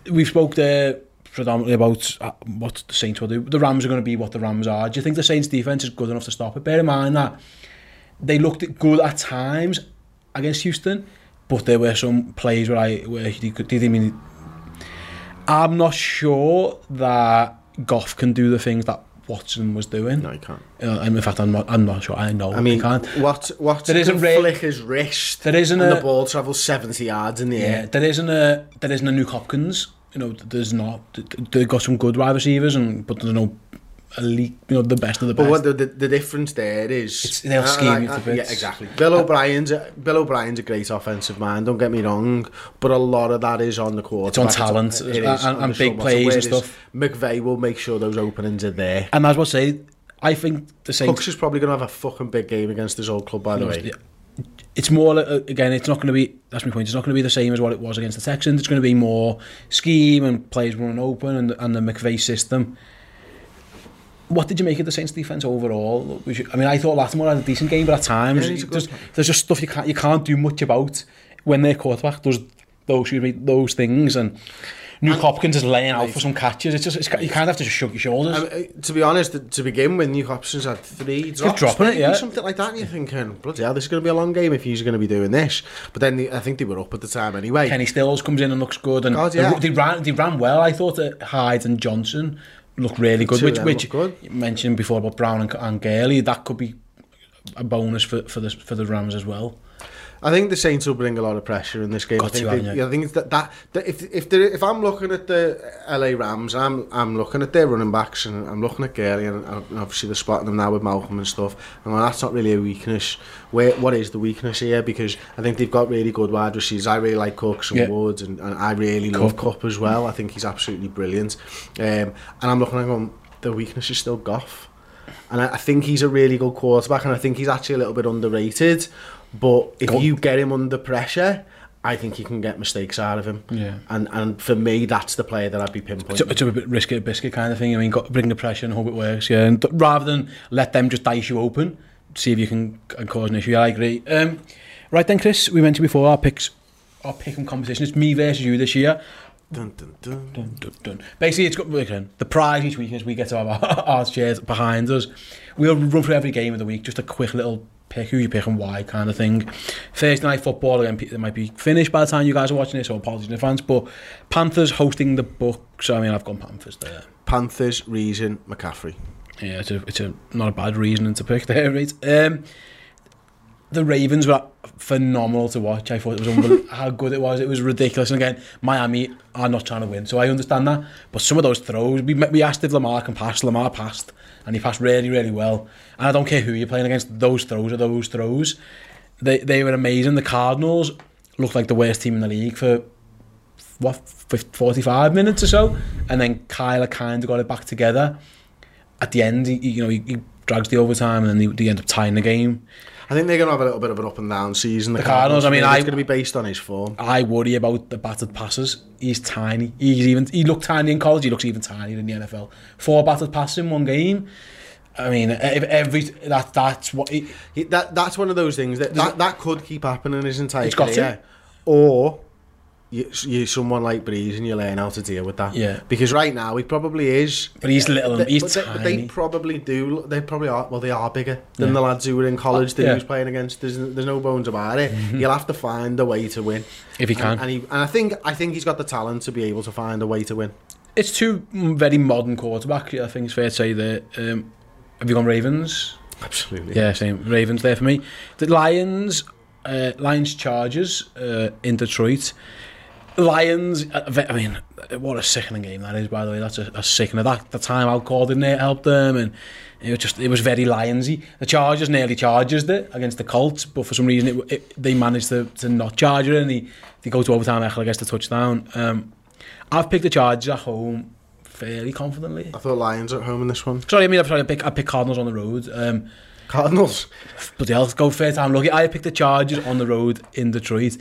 We've spoke there predominantly about uh, what the Saints will do. The Rams are going to be what the Rams are. Do you think the Saints defense is good enough to stop it? Bear in mind that they looked good at times against Houston, but there were some plays where I where he did mean. I'm not sure that Goff can do the things that Watson was doing. No, he can't. Uh, I mean, in fact, I'm not, I'm not sure. I know I mean, he can't. What, what there isn't can flick his wrist there isn't and a, the ball travels 70 yards in the yeah, air. There isn't a, there isn't a new Hopkins. You know, there's not. They've got some good wide receivers, and but there's no elite. You know, the best of the best. But what the, the, the difference there is... It's- they'll uh, scheme you to uh, bits. Yeah, exactly. Bill O'Brien's, a, Bill O'Brien's a great offensive man, don't get me wrong, but a lot of that is on the quarterback. It's on talent it and- is and on the big plays and stuff. McVay will make sure those openings are there. and as I say, I think the same. Cooks is probably going to have a fucking big game against his old club, by the way. It's more uh, again. It's not going to be. That's my point. It's not going to be the same as what it was against the Texans. It's going to be more scheme and plays running open and and the McVay system. what did you make of the Saints defense overall? You, I mean, I thought Latimer had a decent game, but at times yeah, there's, there's just stuff you can't you can't do much about when their quarterback does those me, those things and. New Hopkins is laying out for some catches. It's just it's, you kind of have to just shrug your shoulders. I mean, to be honest, to begin with, New Hopkins had three drops, dropping it, yeah. something like that, and you're thinking, bloody hell, this is going to be a long game if he's going to be doing this. But then the, I think they were up at the time anyway. Kenny Stills comes in and looks good, and God, yeah. they, they ran they ran well. I thought at Hyde and Johnson look really good, which, which good. you mentioned before about Brown and, and Gurley, that could be a bonus for, for, the, for the Rams as well. I think the Saints will bring a lot of pressure in this game. Got I think, they? I think it's that, that, that if if if I'm looking at the LA Rams, I'm I'm looking at their running backs and I'm looking at Gurley and, and obviously they're spotting them now with Malcolm and stuff. And well, that's not really a weakness. Where what is the weakness here? Because I think they've got really good wide receivers. I really like Cooks and Yeah. Woods, and, and I really love Cook. Kupp as well. I think he's absolutely brilliant. Um, and I'm looking at going, the weakness is still Goff. And I, I think he's a really good quarterback, and I think he's actually a little bit underrated. But if Go- you get him under pressure, I think you can get mistakes out of him. Yeah. And and for me, that's the player that I'd be It's pinpointing. a, it's a bit risky biscuit kind of thing. I mean, got bring the pressure and hope it works. Yeah, and th- rather than let them just dice you open, see if you can and cause an issue. Yeah, I agree. Um, right then, Chris, we mentioned before our picks, our pick and competition. It's me versus you this year. Dun, dun, dun. Dun, dun, dun. Basically, it's got again, the prize each week is we get to have our, <laughs> our chairs behind us. We'll run through every game of the week, just a quick little pick who you pick and why kind of thing. Thursday night football again, it might be finished by the time you guys are watching this, so apologies in advance. But Panthers hosting the Bucs. I mean, I've gone Panthers there. Panthers, reason, McCaffrey. Yeah, it's a, it's a not a bad reason to pick <laughs> there, right? Um, the Ravens were phenomenal to watch. I thought it was unbelievable <laughs> how good it was. It was ridiculous. And again, Miami are not trying to win, so I understand that. But some of those throws, we, we asked if Lamar can pass. Lamar passed, and he passed really, really well. And I don't care who you're playing against, those throws are those throws. They, they were amazing. The Cardinals looked like the worst team in the league for what 45 minutes or so and then Kyler kind of got it back together at the end he, you know he, he drags the overtime and then they, they end up tying the game I think they're going to have a little bit of an up and down season. The, Cardinals, I mean, it's going to be based on his form. I worry about the battered passes. He's tiny. He's even he looked tiny in college. He looks even tinier in the NFL. Four battered passes in one game. I mean, if every that that's what that that's one of those things that that, that could keep happening his entire It's got to. career, or you, you're someone like Brees and you learn how to deal with that. Yeah. Because right now he probably is. But he's little and They- he's but they, but they probably do. They probably are. Well, they are bigger than Yeah. the lads who were in college that Yeah. he was playing against. There's, there's no bones about it. He'll have to find a way to win If he can. And, and, he, and I think I think he's got the talent to be able to find a way to win. it's two very modern quarterbacks. I think it's fair to say that. Um, have you gone Ravens? Absolutely. Yeah, same. Ravens there for me. The Lions, uh, Lions Chargers uh, in Detroit. Lions, uh, I mean, uh, what a sickening game that is, by the way. That's a, a sickening. That the time out coordinator helped them, and it was just it was very Lionsy. The Chargers nearly charges it against the Colts, but for some reason it, it, they managed to, to not charge it, and they, they go to overtime. Echel gets the touchdown. Um, I've picked the Chargers at home fairly confidently. I thought Lions at home in this one. Sorry, I mean I'm sorry. I pick I pick Cardinals on the road. Um, Cardinals. Bloody hell, go fair time. Look, I picked the Chargers on the road in Detroit.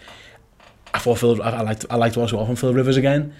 I thought Phil, I, I liked I liked watching from Phil Rivers again.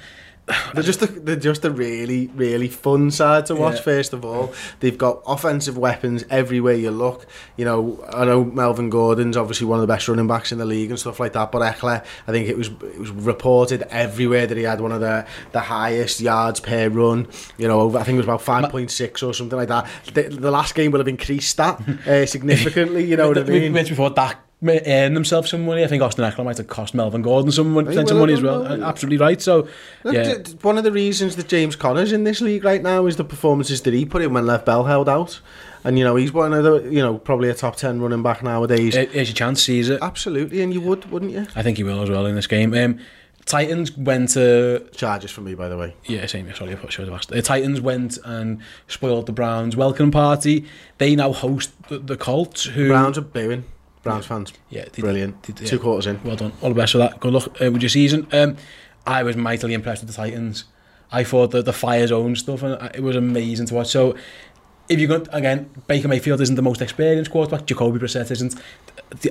<sighs> They're just a, they're just a really really fun side to watch. Yeah. First of all, they've got offensive weapons everywhere you look. You know, I know Melvin Gordon's obviously one of the best running backs in the league and stuff like that. But Ekeler, I think it was it was reported everywhere that he had one of the the highest yards per run. You know, over, I think it was about five point six or something like that. The, the last game will have increased that uh, <laughs> significantly. You know what I mean? mentioned before Dak ma- earn themselves some money. I think Austin Ekeler might have cost Melvin Gordon some money, plenty of money as well. Absolutely right. So, Look, yeah, One of the reasons that James Conner's in this league right now is the performances that he put in when Lev Bell held out. And, you know, he's one of the, you know, probably a top 10 running back nowadays. here- here's your chance, seize it. Absolutely, and you would, wouldn't you? I think he will as well in this game. Um, Titans went to Charges for me, by the way. Yeah, same. Sorry, I should have asked. The Titans went and spoiled the Browns' welcome party. They now host the, the Colts, who Browns are booing. Browns fans. Yeah, they, Brilliant. They, they, Two quarters in. Well done. All the best with that. Good luck uh, with your season. Um, I was mightily impressed with the Titans. I thought the, the fire zone stuff, and it was amazing to watch. So, if you're going, again, Baker Mayfield isn't the most experienced quarterback, Jacoby Brissett isn't,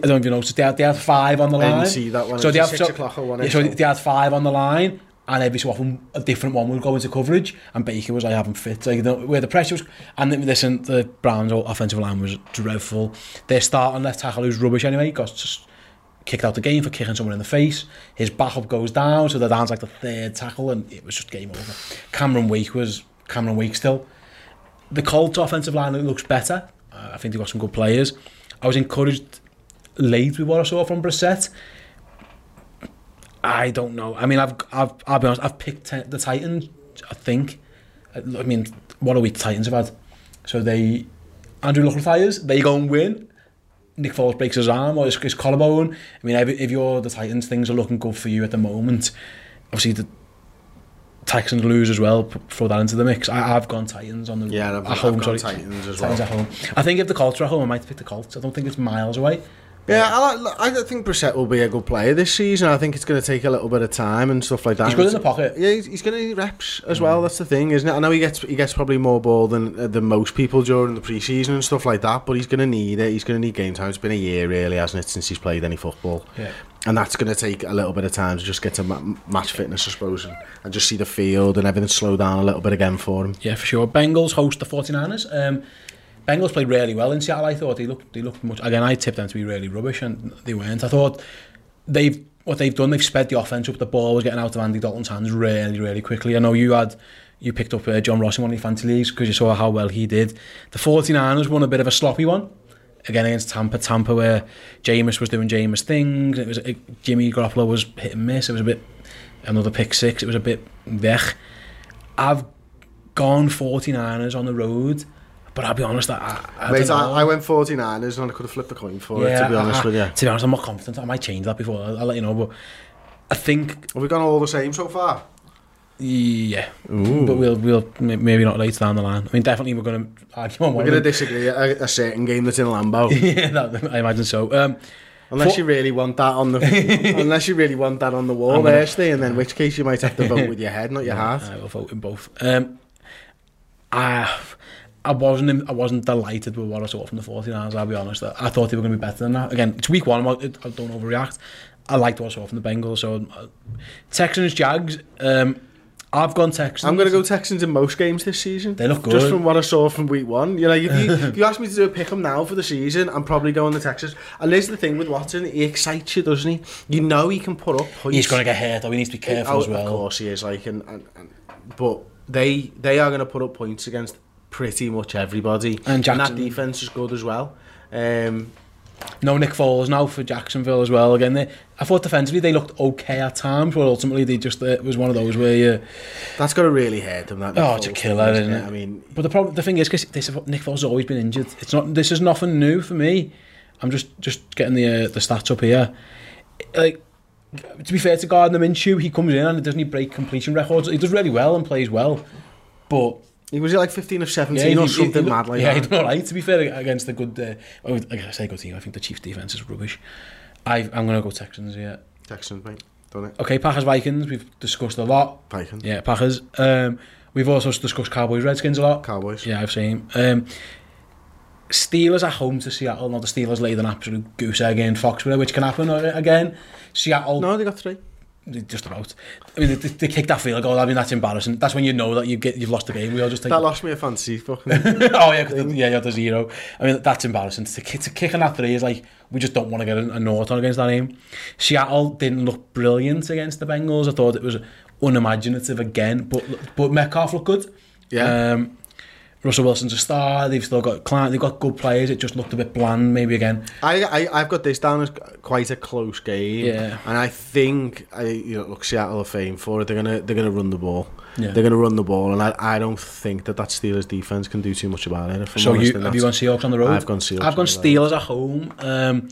I don't even know, so they had, they had five on the line. I didn't see that one, so they had, six so, o'clock or one. Yeah, so they had five on the line, and every so often a different one would go into coverage and Baker was I haven't fit. Like the, where the pressure was and listen the Browns offensive line was dreadful. Their starting left tackle was rubbish anyway. He got just kicked out the game for kicking someone in the face. His backup goes down so the down's like the third tackle and it was just game over. Cameron Wake was Cameron Wake still. The Colts offensive line looks better. Uh, I think they've got some good players. I was encouraged late with what I saw from Brissett. I don't know. I mean, I've, I've, I'll be honest, I've picked the Titans, I think. I mean, what a week Titans have had. So they, Andrew Luck retires, they go and win. Nick Foles breaks his arm or his, his collarbone. I mean, if, if you're the Titans, things are looking good for you at the moment. Obviously, the Texans lose as well, throw that into the mix. I, I've gone Titans on the yeah, I've, at home, I've sorry. Titans as Titans well. at home. I think if the Colts are at home, I might pick the Colts. I don't think it's miles away. Yeah, I, like- I think Brissett will be a good player this season. I think it's going to take a little bit of time and stuff like that. He's good in the pocket. Yeah, he's, he's going to need reps as well. That's the thing, isn't it? I know he gets he gets probably more ball than uh, than most people during the preseason and stuff like that. But he's going to need it. He's going to need game time. It's been a year, really, hasn't it, since he's played any football? Yeah. And that's going to take a little bit of time to just get to ma- match fitness, I suppose, and, and just see the field and everything slow down a little bit again for him. Yeah, for sure. Bengals host the 49ers. Um, Bengals played really well in Seattle, I thought. They looked, they looked much... Again, I tipped them to be really rubbish, and they weren't. I thought they've what they've done, they've sped the offense up. The ball was getting out of Andy Dalton's hands really, really quickly. I know you had you picked up uh, John Ross in one of your fantasy leagues because you saw how well he did. The 49ers won a bit of a sloppy one. Again against Tampa, Tampa where Jameis was doing Jameis things. It was it, Jimmy Garoppolo was hit and miss. It was a bit another pick six. It was a bit vech. I've gone 49ers on the road. But I'll be honest, I, I, I Mate. I, I went 49ers and I could have flipped the coin for it, to be honest I- with you. To be honest, I'm not confident. I might change that before. I'll, I'll let you know, but I think Have we gone all the same so far? yeah, but we'll we'll maybe not later down the line. I mean, definitely we're going to argue on We're going to disagree at a, a certain game that's in Lambeau. <laughs> yeah, that, I imagine so. Um, Unless For- you really want that on the <laughs> unless you really want that on the wall gonna- and then in which case you might have to vote with your head, not your <laughs> heart. I will vote in both. Um, I I wasn't I wasn't delighted with what I saw from the 49ers. I'll be honest. I, thought they were going to be better than that. Again, it's week one. I don't overreact. I liked what I saw from the Bengals. So uh, Texans Jags. Um, I've gone Texans. I'm going to go Texans in most games this season. They look good. Just from what I saw from week one. You know, if you, if <laughs> you ask me to do a pick 'em now for the season, I'm probably going the Texans. And there's the thing with Watson, he excites you, doesn't he? You know he can put up points. He's going to get hurt. Though he needs to be careful Oh, as well. Of course he is. Like, and, and, and but they they are going to put up points against pretty much everybody, And that defense is good as well. Um, No Nick Foles now for Jacksonville as well. Again, they, I thought defensively they looked okay at times, but ultimately they just uh, it was one of those where you. that's got to really hurt them. That Oh, it's a killer, thing, isn't it? I mean, But the problem, the thing is, because Nick Foles has always been injured. It's not. This is nothing new for me. I'm just just getting the uh, the stats up here. Like to be fair to Gardner Minshew, he comes in and doesn't he break completion records. He does really well and plays well, but He was like 15 of 17 yeah, or something he, mad like yeah, that. Yeah, he'd alright, to be fair, against the good... Uh, I like I go team, I think the Chiefs defence is rubbish. i I'm going to go Texans, yeah. Texans, mate. Done it. Okay, Packers Vikings, we've discussed a lot. Vikings. Yeah, Packers. Um, we've also discussed Cowboys Redskins a lot. Cowboys. Yeah, I've seen. Um, Steelers at home to Seattle. Not the Steelers laid an absolute goose egg in Foxborough, which can happen uh, again. Seattle. No, they got three just about. I mean, they, they kicked that field goal. I mean, that's embarrassing. That's when you know that you get, you've lost the game. We all just think... That lost me a fancy fucking... <laughs> oh, yeah, the, yeah, yeah, the zero. I mean, that's embarrassing. To, to kick on that three is like, we just don't want to get a, a naught on against that aim. Seattle didn't look brilliant against the Bengals. I thought it was unimaginative again, but but Metcalf looked good. Yeah. Um, Russell Wilson's a star. They've still got Clowney. They've got good players. It just looked a bit bland, maybe again. I, I I've got this down as quite a close game. Yeah. And I think I you know look Seattle are fame for it. They're gonna they're gonna run the ball. Yeah. They're gonna run the ball, and I, I don't think that that Steelers defense can do too much about it. So honest, you have you gone Seahawks on the road? I've gone Seahawks I've gone on the road. Steelers at home. Um,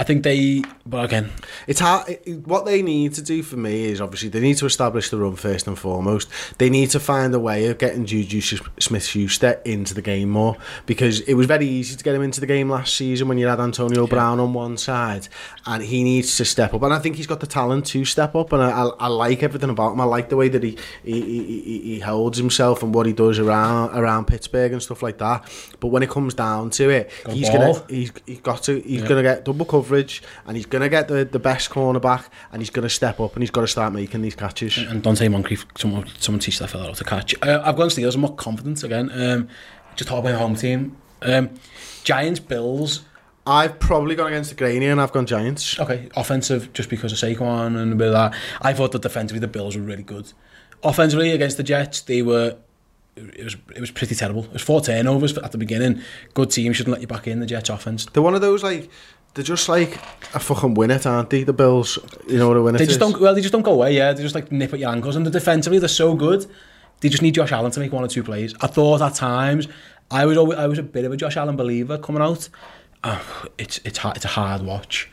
I think they, but again, It's hard. it- What they need to do for me is obviously they need to establish the run first and foremost. They need to find a way of getting Juju Smith-Schuster into the game more because it was very easy to get him into the game last season when you had Antonio Brown on one side, and he needs to step up. And I think he's got the talent to step up, and I, I, I like everything about him. I like the way that he he, he, he holds himself and what he does around around Pittsburgh and stuff like that. But when it comes down to it, Got he's ball. gonna he's, he's got to he's Yeah. gonna get double coverage and he's gonna get the, the best cornerback and he's gonna step up and he's got to start making these catches. and Donte Moncrief, someone, someone teach that fella how to catch. Uh, I've gone Steelers. I'm more confident again. Um, just talk about home team. Um, Giants, Bills. I've probably gone against the grainy and I've gone Giants. Okay, offensive just because of Saquon and a bit of that. I thought that defensively the Bills were really good. Offensively against the Jets, they were. It was it was pretty terrible. It was four turnovers at the beginning. Good team shouldn't let you back in the Jets offense. They're one of those like They're just like a fucking win it, aren't they? The Bills, you know what a win they it just is. Don't, well, they just don't go away, yeah. They just like nip at your ankles. And the defensively, they're so good. They just need Josh Allen to make one or two plays. I thought at times, I was always, I was a bit of a Josh Allen believer coming out. Oh, it's, it's, it's a hard watch.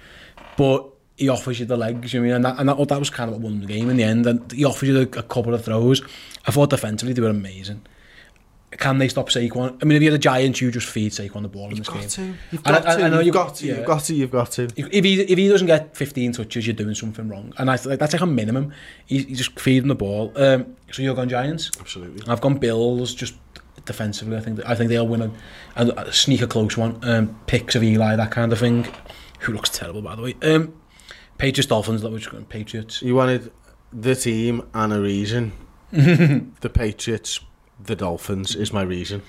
But he offers you the legs, you know I mean? And that, and that, that was kind of what won the game in the end. And he offers you the, a couple of throws. I thought defensively they were amazing can they stop Saquon? I mean, if you're the Giants, you just feed Saquon the ball in you've this game. To. You've got I, to. I, I, I know you've, you've got to. Yeah. You've got to. You've got to. If he if he doesn't get 15 touches, you're doing something wrong. And I th- that's like a minimum. He, he's just feeding the ball. Um, so you're gone Giants. Absolutely. I've gone Bills. Just defensively, I think I think they'll win a, a, a sneak a close one. Um, picks of Eli, that kind of thing. Who looks terrible, by the way. Um, Patriots Dolphins. That was Patriots. You wanted the team and a reason. <laughs> the Patriots the Dolphins is my reason.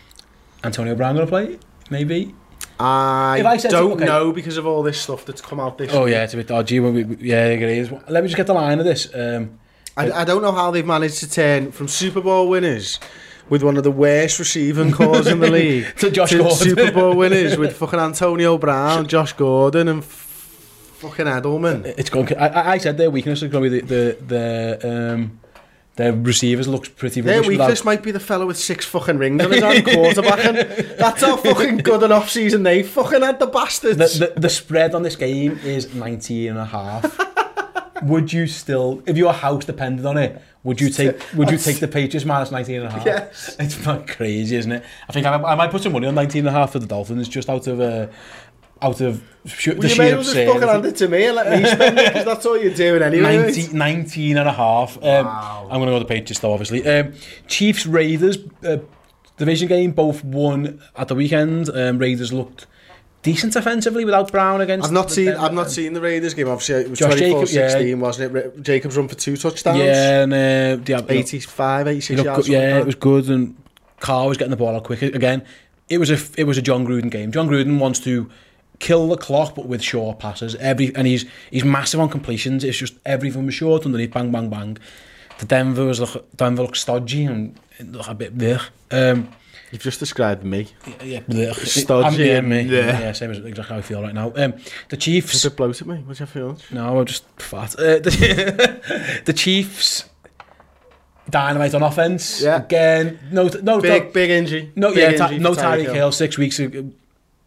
Antonio Brown going to play? Maybe. I, I don't okay. know because of all this stuff that's come out this Oh week. yeah, it's a bit dodgy. When we, yeah, it is. Let me just get the line of this. Um, I, I don't know how they've managed to turn from Super Bowl winners with one of the worst receiving corps in the <laughs> league To Josh Gordon. Super Bowl winners with <laughs> fucking Antonio Brown, Josh Gordon, and fucking Edelman. it's going. I, I- I said their weakness is going to be the the, the um, their receivers looks pretty. Their rubbish without- weakness might be the fellow with six fucking rings on his hand quarterbacking. That's how fucking good an off season they fucking had the bastards. the, the, the spread on this game is 19 and a half. would you still, if your house depended on it, would you take would you take the Patriots minus 19 and a half? Yes. It's not crazy, isn't it? I think I, I might put some money on 19 and a half for the Dolphins just out of uh, out of sh- well, the you sheer well just fucking hand it to me and let me <laughs> spend it because that's all you're doing anyway. 19, 19 and a half. Um, Wow. I'm going to go with the Patriots though, obviously. Um, Chiefs Raiders uh, division game both won at the weekend. Um, Raiders looked decent offensively without Brown against. I've not the- seen. the- I've not seen the Raiders game. Obviously, it was Josh 24 Jacobs, yeah. 16, wasn't it? Jacobs run for two touchdowns. Yeah, and uh, yeah, 85, 86 yards. good, yeah, like it was good, and Carr was getting the ball out quick again. It was a it was a Jon Gruden game. Jon Gruden wants to kill the clock, but with short passes. Every and he's he's massive on completions. It's just everything was short underneath, bang, bang, bang. The Denver was look, Denver looked stodgy and it looked a bit there. Um, You've just described me. yeah, blech. <laughs> Stodgy I'm- yeah, and- me. yeah. yeah, same as exactly how I feel right now. Um, the Chiefs. a bit bloated, me. What's your feelings? No, I'm just fat. Uh, the, <laughs> the Chiefs. Dynamite on offense. Yeah. Again, no, no, Big, big injury. no, big yeah, ta- injury no Tyreek Hill. Six weeks.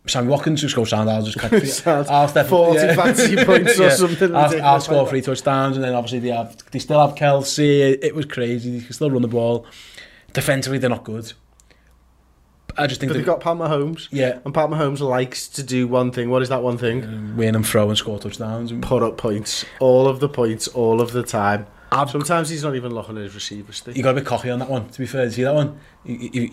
Sammy Watkins just goes down. I'll just catch. <laughs> Sounds I'll step 40 yeah. fantasy <laughs> points or something I'll, I'll score three touchdowns, and then obviously they have. They still have Kelce. It, it was crazy. They can still run the ball. Defensively, they're not good. I just think But they've got Pat Mahomes. yeah, And Pat Mahomes likes to do one thing. What is that one thing? Um, win and throw and score touchdowns. And Put up points. All of the points, all of the time. I've- Sometimes he's not even looking at his receiver stick. You got a bit cocky on that one. To be fair, see that one.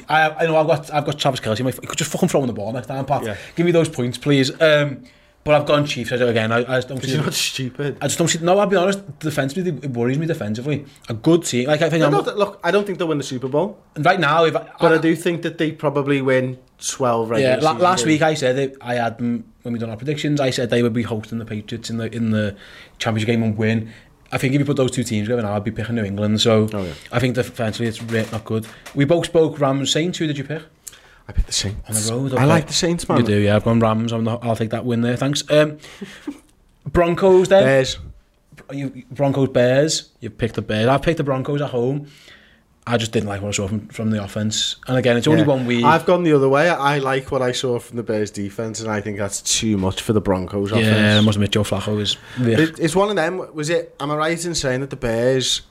I, I know I've got I've got Travis Kelce. You could just fucking throw him the ball next time, Pat. Yeah. Give me those points, please. Um, but I've gone Chiefs again. I, I just don't see. you're not stupid. I just don't see. No, I'll be honest. Defensively, it worries me defensively. A good team, like I think. I I'm, don't, look, I don't think they'll win the Super Bowl, right now, if I, but I, do think that they probably win 12 regular Yeah, la- last week I said it. I had them when we done our predictions. I said they would be hosting the Patriots in the in the championship game and win. I think if you put those two teams together, I'd be picking New England. So oh, yeah. I think defensively it's really not good. We both spoke Rams Saints. Who did you pick? I picked the Saints. On the road. I, I like the Saints, man. You do, yeah. I've gone Rams. I'm the, I'll take that win there. Thanks. Um, <laughs> Broncos then. Bears. You, Broncos Bears. You've picked the Bears. I've picked the Broncos at home. I just didn't like what I saw from, from the offense. And again, it's only Yeah. one week. I've gone the other way. I like what I saw from the Bears defense, and I think that's too much for the Broncos yeah, I must admit, Joe Flacco is. It, it's one of them. Was it? Am I right in saying that the Bears?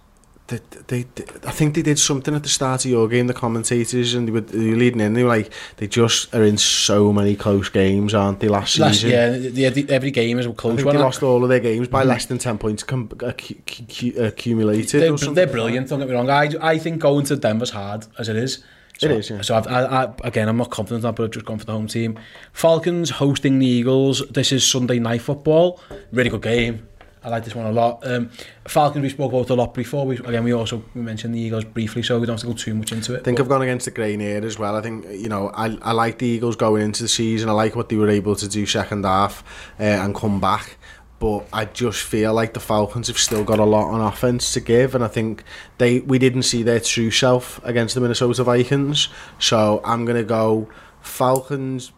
they, they, they, I think they did something at the start of your game, the commentators, and they were, they were leading in. They were like, they just are in so many close games, aren't they, last, last season? Yeah, the, the, every game is a close I think one. they lost all of their games by mm. less than 10 points com, uh, uh, accumulated. They're, or something. they're brilliant, don't get me wrong. I, I think going to Denver's hard, as it is. So, it is, yeah. So, I've, I, I, again, I'm not confident that, but I've just gone for the home team. Falcons hosting the Eagles. This is Sunday night football. Really good game. I like this one a lot. Um, Falcons we spoke about a lot before. We, again, we also mentioned the Eagles briefly, so we don't have to go too much into it. I think I've gone against the grain here as well. I think you know I I like the Eagles going into the season. I like what they were able to do second half uh, and come back. But I just feel like the Falcons have still got a lot on offense to give, and I think they we didn't see their true self against the Minnesota Vikings. So I'm gonna go Falcons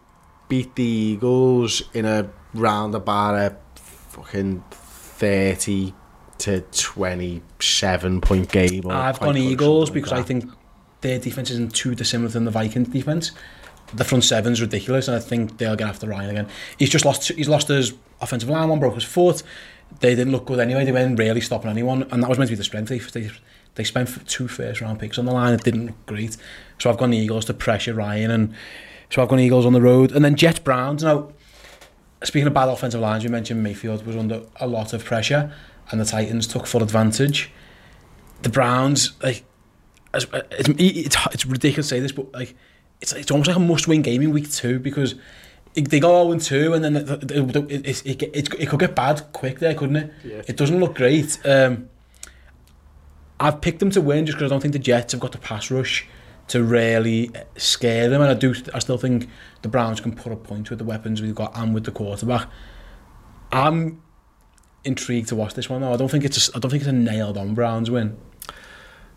beat the Eagles in a round about a fucking thirty to twenty seven point game. I've gone Eagles like because I think their defense isn't too dissimilar than the Vikings defense. The front seven's ridiculous, and I think they'll get after Ryan again. He's just lost. He's lost his offensive line. One broke his foot. They didn't look good anyway. They weren't really stopping anyone, and that was meant to be the strength. They they, they spent two first round picks on the line. It didn't look great. So I've gone Eagles to pressure Ryan, and so I've gone Eagles on the road, and then Jets Browns. Now, speaking of bad offensive lines, you mentioned Mayfield was under a lot of pressure, and the Titans took full advantage. The Browns, like, it's, it's, it's ridiculous to say this, but like, it's it's almost like a must-win game in week two because it- they go 0 2 and then it, it, it, it, it, it could get bad quick there, couldn't it? Yeah. It doesn't look great. Um, I've picked them to win just because I don't think the Jets have got the pass rush to really scare them, and I do. I still think the Browns can put up points with the weapons we've got and with the quarterback. I'm intrigued to watch this one though. I don't think it's a, I don't think it's a nailed on Browns win.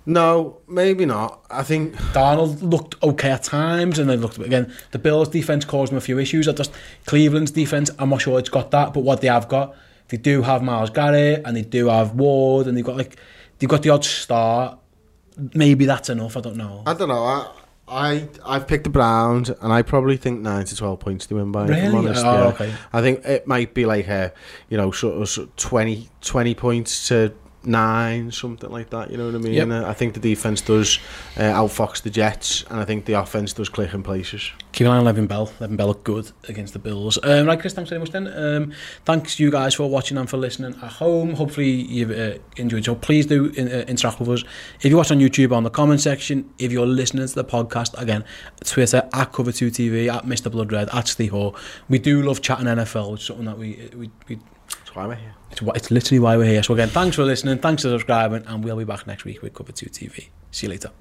No, maybe not. I think Darnold looked okay at times, and then looked again. The Bills' defense caused them a few issues. I just Cleveland's defense, I'm not sure it's got that, but what they have got, they do have Myles Garrett, and they do have Ward, and they've got like they've got the odd star. Maybe that's enough. I don't know. I don't know. I I I've picked the Browns, and I probably think nine to twelve points to win by. If I'm Really? honest, Oh, yeah. okay. I think it might be like a you know sort of, sort of 20, 20 points to nine, something like that. You know what I mean? Yep. Uh, I think the defense does uh, outfox the Jets, and I think the offense does click in places. Keep an eye on Le'Veon Bell. Le'Veon Bell looked good against the Bills. Um, right, Chris, thanks very much then. Um, thanks you guys for watching and for listening at home. Hopefully you've uh, enjoyed. So please do in, uh, interact with us. If you watch on YouTube, on the comment section. If you're listening to the podcast, again, Twitter, at Cover2TV, at Mr. Blood Red, at Steve Hall. We do love chatting NFL, which is something that we, we, we That's why we're here. it's, it's literally why we're here. So again, thanks for listening, thanks for subscribing, and we'll be back next week with Cover2 TV. See you later.